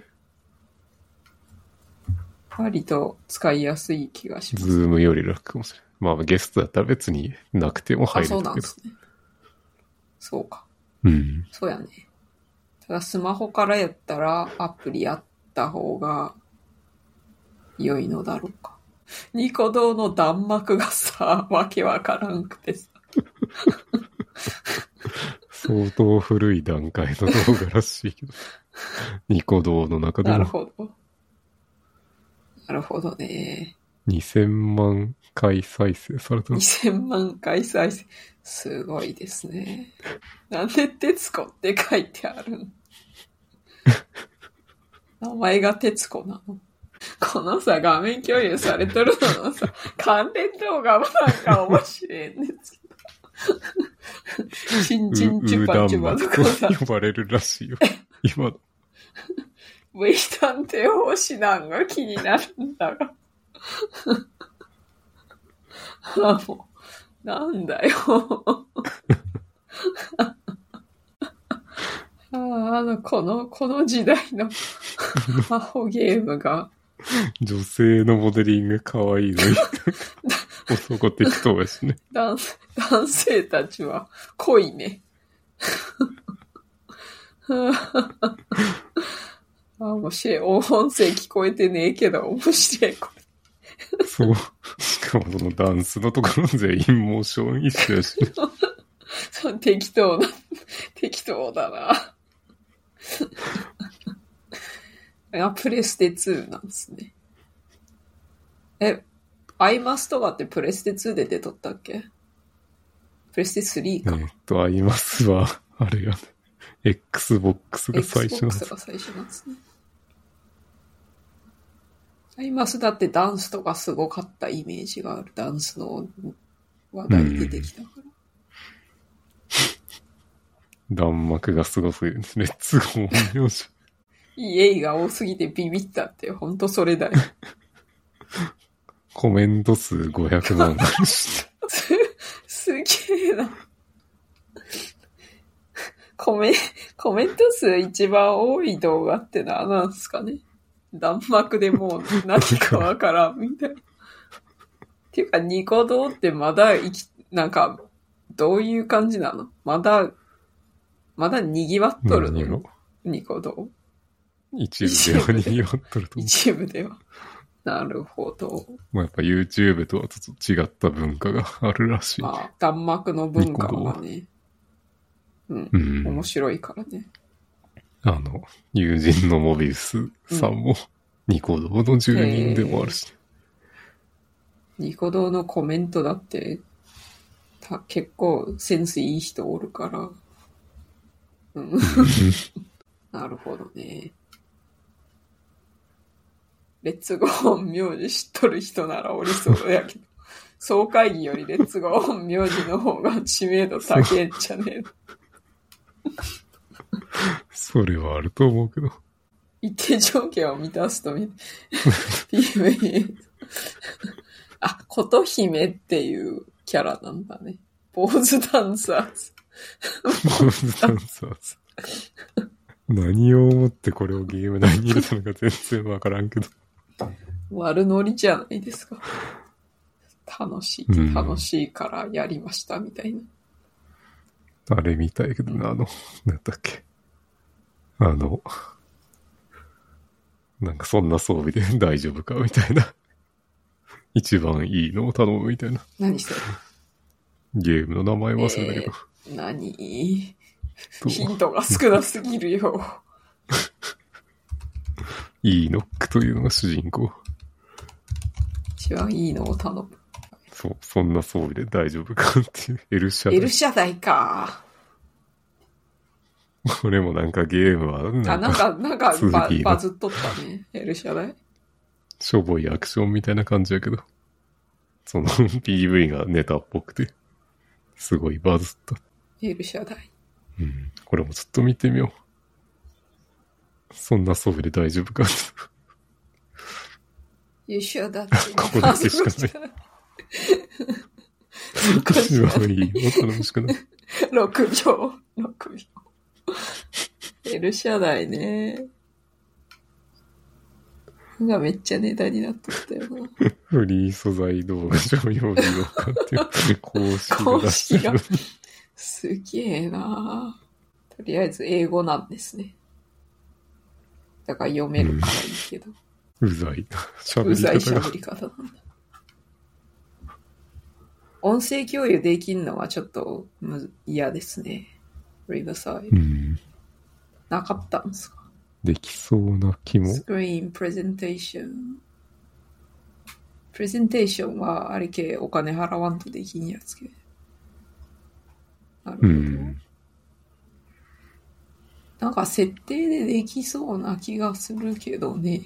割と使いやすい気がします。ズームより楽かもしれない。まあゲストだったら別になくてもあ、そう入れたけど。なんですね。そうか。うん。そうやね。ただスマホからやったらアプリやった方が良いのだろうか。ニコ動の弾幕がさ、わけわからんくてさ。相当古い段階の動画らしいけど。ニコ動の中でなるもほど。なるほどね。2000万回再生されたの？2000万回再生。すごいですね。なんで徹子って書いてあるん名前が徹子なの？このさ、画面共有されとるののさ、関連動画もなんか面白いんですけど。チンチンチュパチュパとかさと、呼ばれるらしいよ。今の。名探偵法師団が気になるんだが。あ、もう、なんだよ。ああの、この、この時代の アホゲームが、女性のモデリング可愛いのに。男適当やしね。男男性たちは濃いね。ああ、面白い。音声聞こえてねえけど、面白い、これ。そう。しかもそのダンスのところ全員モーション一緒やし。そう適当な、適当だな。あ、プレステ2なんですね。え、アイマスとかってプレステ2で出とったっけ？プレステ3か。えっと、アイマスは、あれやね。Xbox が最初なんで Xbox す。が最初なんですね。アイマスだってダンスとかすごかったイメージがある。ダンスの話題出てきたから。弾幕がすごすぎる。レッツゴー音量じいい映画多すぎてビビったって、ほんとそれだよ。コメント数500万。す、すげえな。コメ、コメント数一番多い動画って何なんすかね弾幕でもう何かわからんみたいな。っていうか、ニコ動ってまだ生き、なんか、どういう感じなの？まだ、まだ賑わっとるの？ニコ動？一部では賑わっとると思う。一部では。なるほど。まあやっぱ YouTube とはちょっと違った文化があるらしい。まあ、弾幕の文化はね、うん、うん。面白いからね。あの、友人のモビウスさんも、ニコ動の住人でもあるし。ニコ動のコメントだって、た結構センスいい人おるから。うん。なるほどね。レッツゴーン名字知っとる人ならおりそうやけど。総会議よりレッツゴーン名字の方が知名度高えんじゃねえの？それはあると思うけど。一定条件を満たすとみ、PV。あ、琴姫っていうキャラなんだね。坊主ダンサーズ。坊主ダンサーズ。何を思ってこれをゲーム内に入れたのか全然わからんけど。悪ノリじゃないですか。楽しい、うん楽しいからやりましたみたいな。あれみたいけどな、あの、なんだっけ。あの、なんかそんな装備で 大丈夫かみたいな。一番いいのを頼むみたいな。何それ？ゲームの名前忘れたけど。何？とヒントが少なすぎるよ。イーノックというのが主人公。一番いいのを頼む。そう、そんな装備で大丈夫かっていう。エルシャエルダシャダイか。これもなんかゲームはあ、ななんんかか、なんか続ババズっとったね。エルシャダイ。しょぼいアクションみたいな感じやけど、その PV がネタっぽくて、すごいバズった。エルシャダイ。うん。これもちょっと見てみよう。そんな装備で大丈夫かエルシャダイ。ここだけしかない。一番いい。お頼もしくない。6秒。6秒。エルシャダイね。がめっちゃネタになっとったよな。フリー素材動画上用利用かっていう 公式が出してる。すげえなとりあえず英語なんですね。だから読めるからいいけど。うざい。うざい。喋り方なんだ。音声共有できんのはちょっとむず嫌ですね。リバーサイド。うん。なかったんですか？できそうな気も。スクリーン、プレゼンテーション。プレゼンテーションはあれ系お金払わんとできんやつけ。なるほど。うん。なんか設定でできそうな気がするけどね。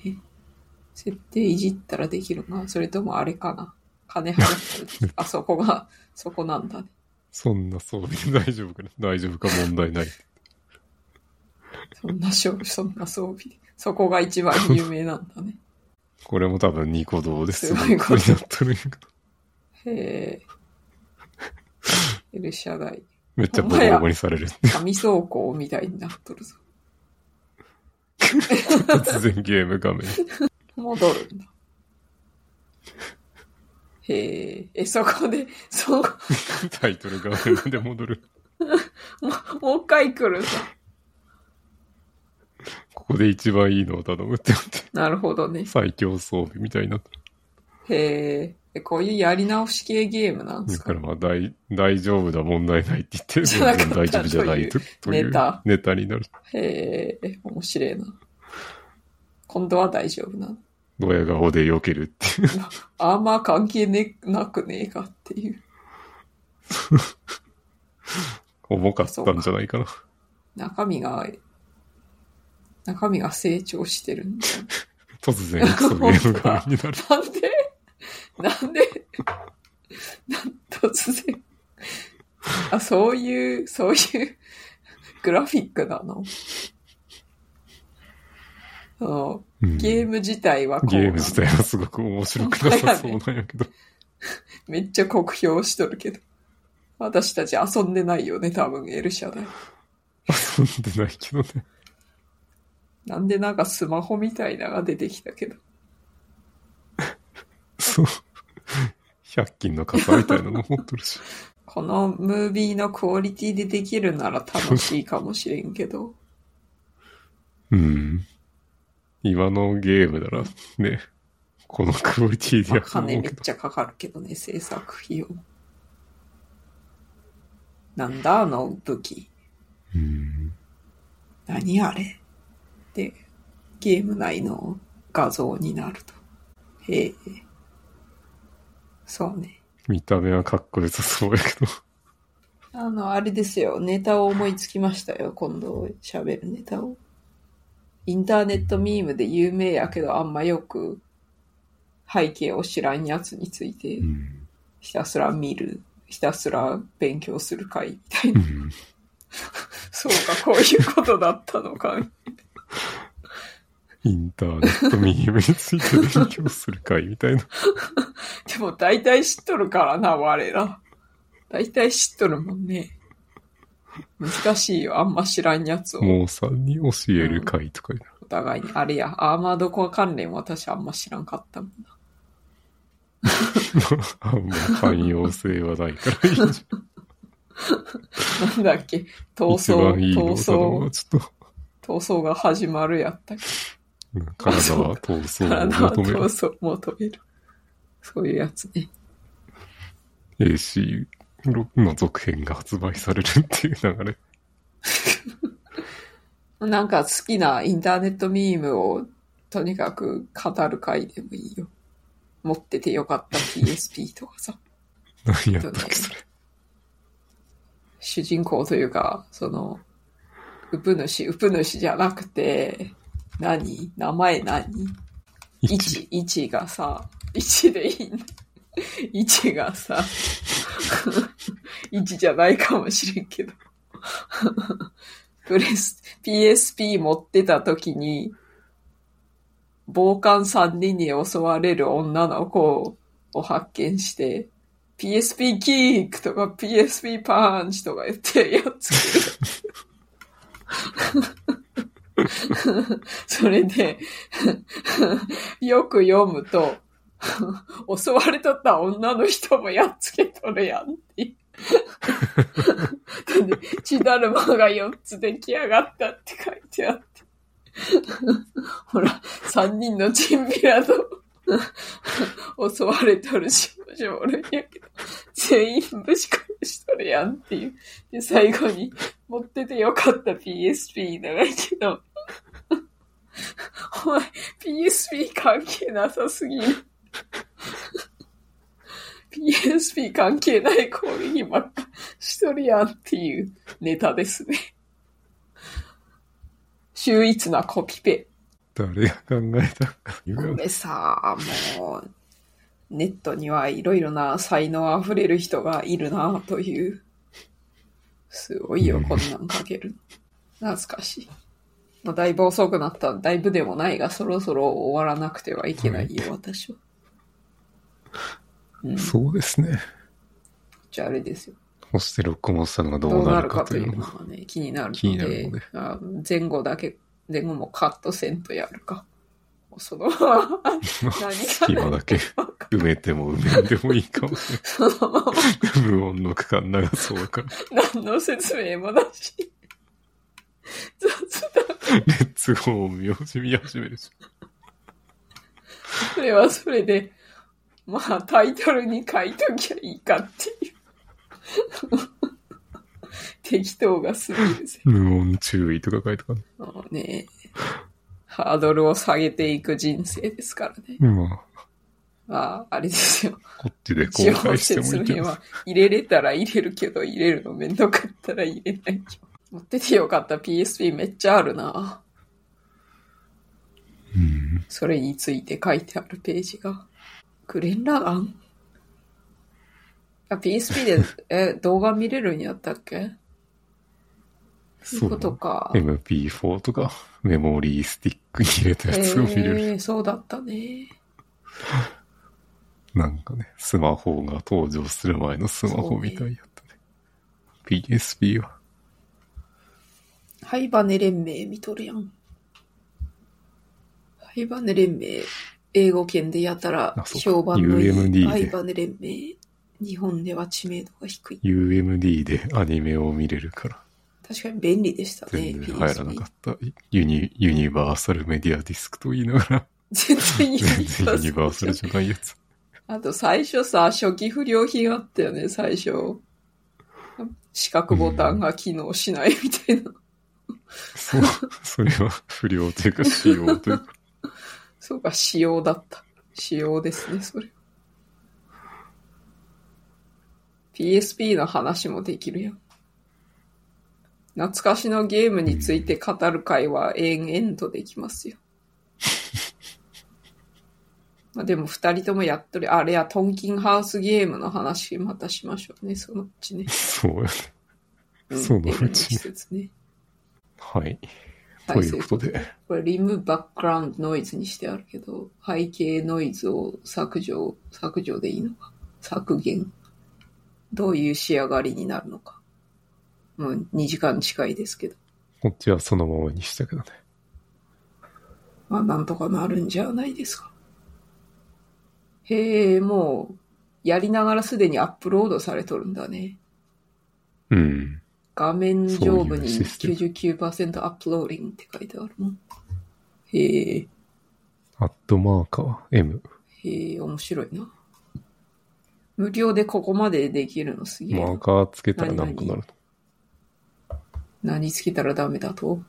設定いじったらできるな。それともあれかな。金払ったらできる。あそこが、そこなんだね。そんな装備で大丈夫かな？大丈夫か？問題ない。そんな装備、そんな装備で。そこが一番有名なんだね。これも多分ニコ動ですごすごいことになっとるんやけど。へえ。エルシャダイ。めっちゃボコボコにされる。紙倉庫みたいになっとるぞ。突然ゲーム画面。戻るんだ。へえ。え、そこで、そ、も タイトル画面まで戻る。う もう一回来るさ。ここで一番いいのを頼むって思って、なるほどね。最強装備みたいにな。へえ。えこういうやり直し系ゲームなんですか？だからまあ大、大丈夫だ、問題ないって言って、全然大丈夫じゃないとというネタネタになる。へえ、面白いな。今度は大丈夫なの？ドヤ顔で避けるっていう。あんま関係ね、なくねえかっていう。重かったんじゃないかな。中身が、中身が成長してるんだよ。突然クソゲーム画面になる。なんで？なんで突然？あ、そういう、そういうグラフィックなの？あのうんゲーム自体はこうゲーム自体はすごく面白くなさそうなんやけど。めっちゃ酷評しとるけど。私たち遊んでないよね、多分、エルシャだよ。遊んでないけどね。なんでなんかスマホみたいなのが出てきたけど。そう。100均の傘みたいなの持っとるし。このムービーのクオリティでできるなら楽しいかもしれんけど。うん。今のゲームならね、このクオリティでまあやると思金めっ。ちゃかかるけどね、制作費用。なんだあの武器。うん。何あれで、ゲーム内の画像になると。へえ。そうね。見た目はかっこよさそうやけど。あの、あれですよ。ネタを思いつきましたよ。今度喋るネタを。インターネットミームで有名やけどあんまよく背景を知らんやつについてうん。ひたすら見る、ひたすら勉強する会みたいな。うん。そうか、こういうことだったのか。インターネットミームについて勉強する会みたいな。でも大体知っとるからな、我ら。大体知っとるもんね。難しいよ、あんま知らんやつを。モーさんに教える会とかになお互いに。あれや、アーマードコア関連私あんま知らんかったもんな。あんま汎用性はないからいいんじなんだっけ、ゃん。闘一番いい争、闘の争、ちょっ闘争が始まるやったっけ？と、うん体は闘争体はを求める。闘争を求める。そういうやつね。AC の続編が発売されるっていう流れ。なんか好きなインターネットミームをとにかく語る回でもいいよ。持っててよかった PSP とかさ。何やったっけ、それ。主人公というか、その、ウプ主、ウプ主じゃなくて、何？名前何？一、一がさ、一でいいんだ。一がさ、一じゃないかもしれんけど。プレス、PSP 持ってた時に、暴漢3人に襲われる女の子を発見して、PSP キックとか PSP パンチとか言ってやっつける。それで、よく読むと、襲われとった女の人もやっつけとるやんっていう。で血だるまが4つ出来上がったって書いてあって。ほら、3人のチンピラと 襲われとる少女おるんやけど、全員ぶち殺しとるやんっていう。で、最後に持っててよかった PSP だけど、お前 PSP 関係なさすぎる。PSP 関係ない攻撃ばっかしとるやんっていうネタですね。秀逸なコピペ。誰が考えたか。これさ、もう、ネットにはいろいろな才能あふれる人がいるなという。すごいよ、こんなん書けるの。懐かしい。もうだいぶ遅くなった。だいぶでもないが、そろそろ終わらなくてはいけないよ、私は。うん。そうですね。じゃああれですよ。そして録音したのがどどううなるかといううのが。ね、気になるので、のであ前後だけ、前後もカットせんとやるか。そのまま、何 隙間だけ埋めても埋めんでもいいかもしれそのまま。無音の区間長そうだから。何の説明もなし。雑談。レッツゴー名字見始めるし。それはそれで、まあタイトルに書いときゃいいかっていう。適当がすぎるぜ。無音注意とか書いてかね。もうね、ハードルを下げていく人生ですからね。まあ、まあ、あれですよ。こっちで公開してもいいけど。入れれたら入れるけど、入れるのめんどかったら入れないよ。持っててよかった PSP めっちゃあるな。うん。それについて書いてあるページが。グレンラガンあ ?PSP で、え、動画見れるんやったっけ？そういうことか。MP4 とか？メモリースティックに入れたやつを見れる。えー、そうだったね。なんかね、スマホが登場する前のスマホみたいやったね。PSP は。ハイバネ連盟見とるやん。ハイバネ連盟、英語圏でやたら評判のいいハイバネ連盟。日本では知名度が低い。UMD でアニメを見れるから。確かに便利でしたね、全然入らなかった。ユニ、ユニバーサルメディアディスクと言いながら、全然ユニ全然ユニババーサルじゃないやつ。あと最初さ、初期不良品あったよね、最初。四角ボタンが機能しないみたいな。そう、それは不良というか仕様というか。そうか、仕様だった。仕様ですね、それ。PSP の話もできるやん。懐かしのゲームについて語る会は延々とできますよ。まあでも二人ともやっとる。あれや、トンキンハウスゲームの話またしましょうね、そのうちね。そうやね。うんそのうの季節ね。はい。はいということで、これ、リムバックグラウンドノイズにしてあるけど、背景ノイズを削除、削除でいいのか？削減。どういう仕上がりになるのか？もう2時間近いですけど。こっちはそのままにしたけどね。まあ、なんとかなるんじゃないですか。へえ、もう、やりながらすでにアップロードされとるんだね。うん。画面上部にそういうシステム99% uploading って書いてあるもん。へえ、アットマーカー M。へえ、面白いな。無料でここまでできるのすげえな。マーカーつけたらなんかなるの。何つけたらダメだと？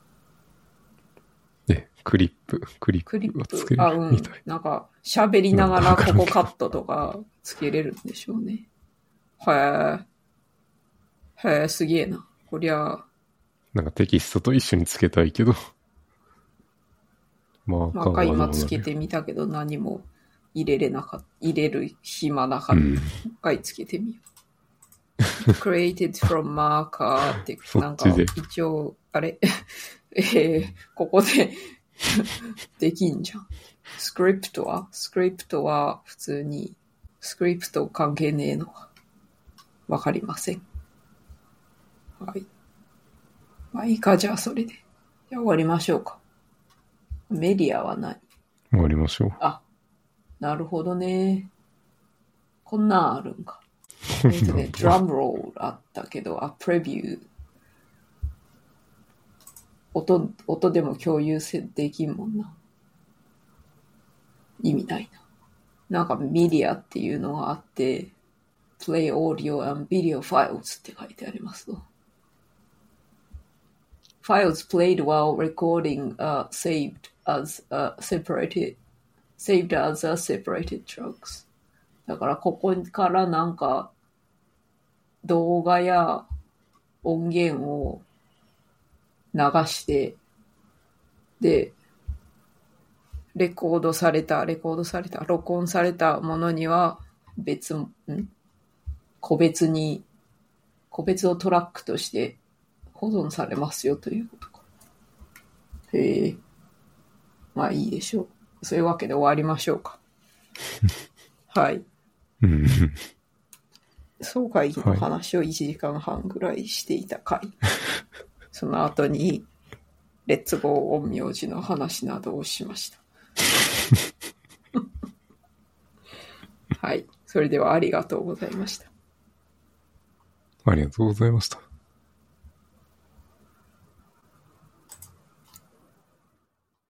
で、クリップ、クリッップがつけるみたい。。なんか、喋りながらここカットとかつけれるんでしょうね。へえ。へえ、すげえな。こりゃ、なんかテキストと一緒につけたいけど、マーカー今つけてみたけど何も入れれなかった。入れる暇なかった。うん。もう一回つけてみよう。created from marker って、そなんか一応、あれ？えー、ここでできんじゃん。スクリプトは？スクリプトは普通に、スクリプト関係ねえのか。わかりません。はい。まあいいか、じゃあそれで。じゃあ終わりましょうか。メディアは何終わりましょう。あ、なるほどね。こんなんあるんか。えっとね、ドラムロールあったけど、あ、プレビュー。音、音でも共有せできんもんな。意味ないな。なんかメディアっていうのがあって、play audio and video files って書いてありますと。Files played while recording are saved as a separated, saved as a separated tracks. だからここからなんか動画や音源を流して、で、レコードされた、レコードされた、録音されたものには別、ん個別に、個別のトラックとして保存されますよということか。へえ。まあいいでしょう。そういうわけで終わりましょうか。はい。うん。総会議の話を1時間半ぐらいしていた回。その後に、レッツゴー陰陽師の話などをしました。はい。それではありがとうございました。ありがとうございました。